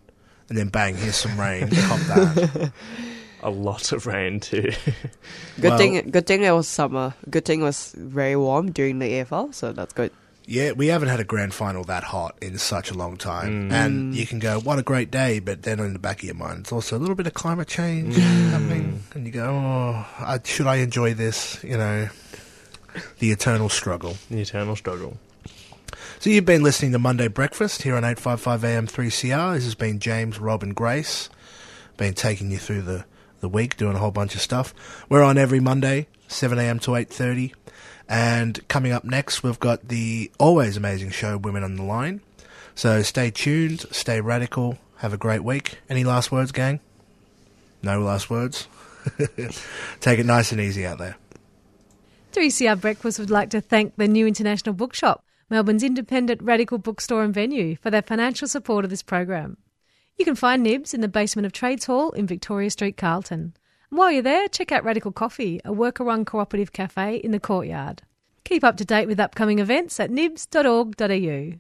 Speaker 5: and then bang, here's some rain. Cop that.
Speaker 6: A lot of rain too.
Speaker 7: Good
Speaker 5: Well-
Speaker 7: thing, good thing it was summer. Good thing it was very warm during the AFL, so that's good.
Speaker 5: Yeah, we haven't had a grand final that hot in such a long time. Mm. And mm. you can go, what a great day, but then in the back of your mind, it's also a little bit of climate change mm. happening. And you go, oh, I, should I enjoy this? You know, the eternal struggle.
Speaker 6: The eternal struggle.
Speaker 5: So you've been listening to Monday Breakfast here on 855 AM 3CR. This has been James, Rob and Grace. Been taking you through the, the week, doing a whole bunch of stuff. We're on every Monday, 7am to 8.30. And coming up next, we've got the always amazing show, Women on the Line. So stay tuned, stay radical, have a great week. Any last words, gang? No last words? Take it nice and easy out there.
Speaker 26: 3CR Breakfast would like to thank the New International Bookshop, Melbourne's independent radical bookstore and venue, for their financial support of this program. You can find Nibs in the basement of Trades Hall in Victoria Street, Carlton. And while you're there, check out Radical Coffee, a worker-run cooperative cafe in the courtyard. Keep up to date with upcoming events at nibs.org.au.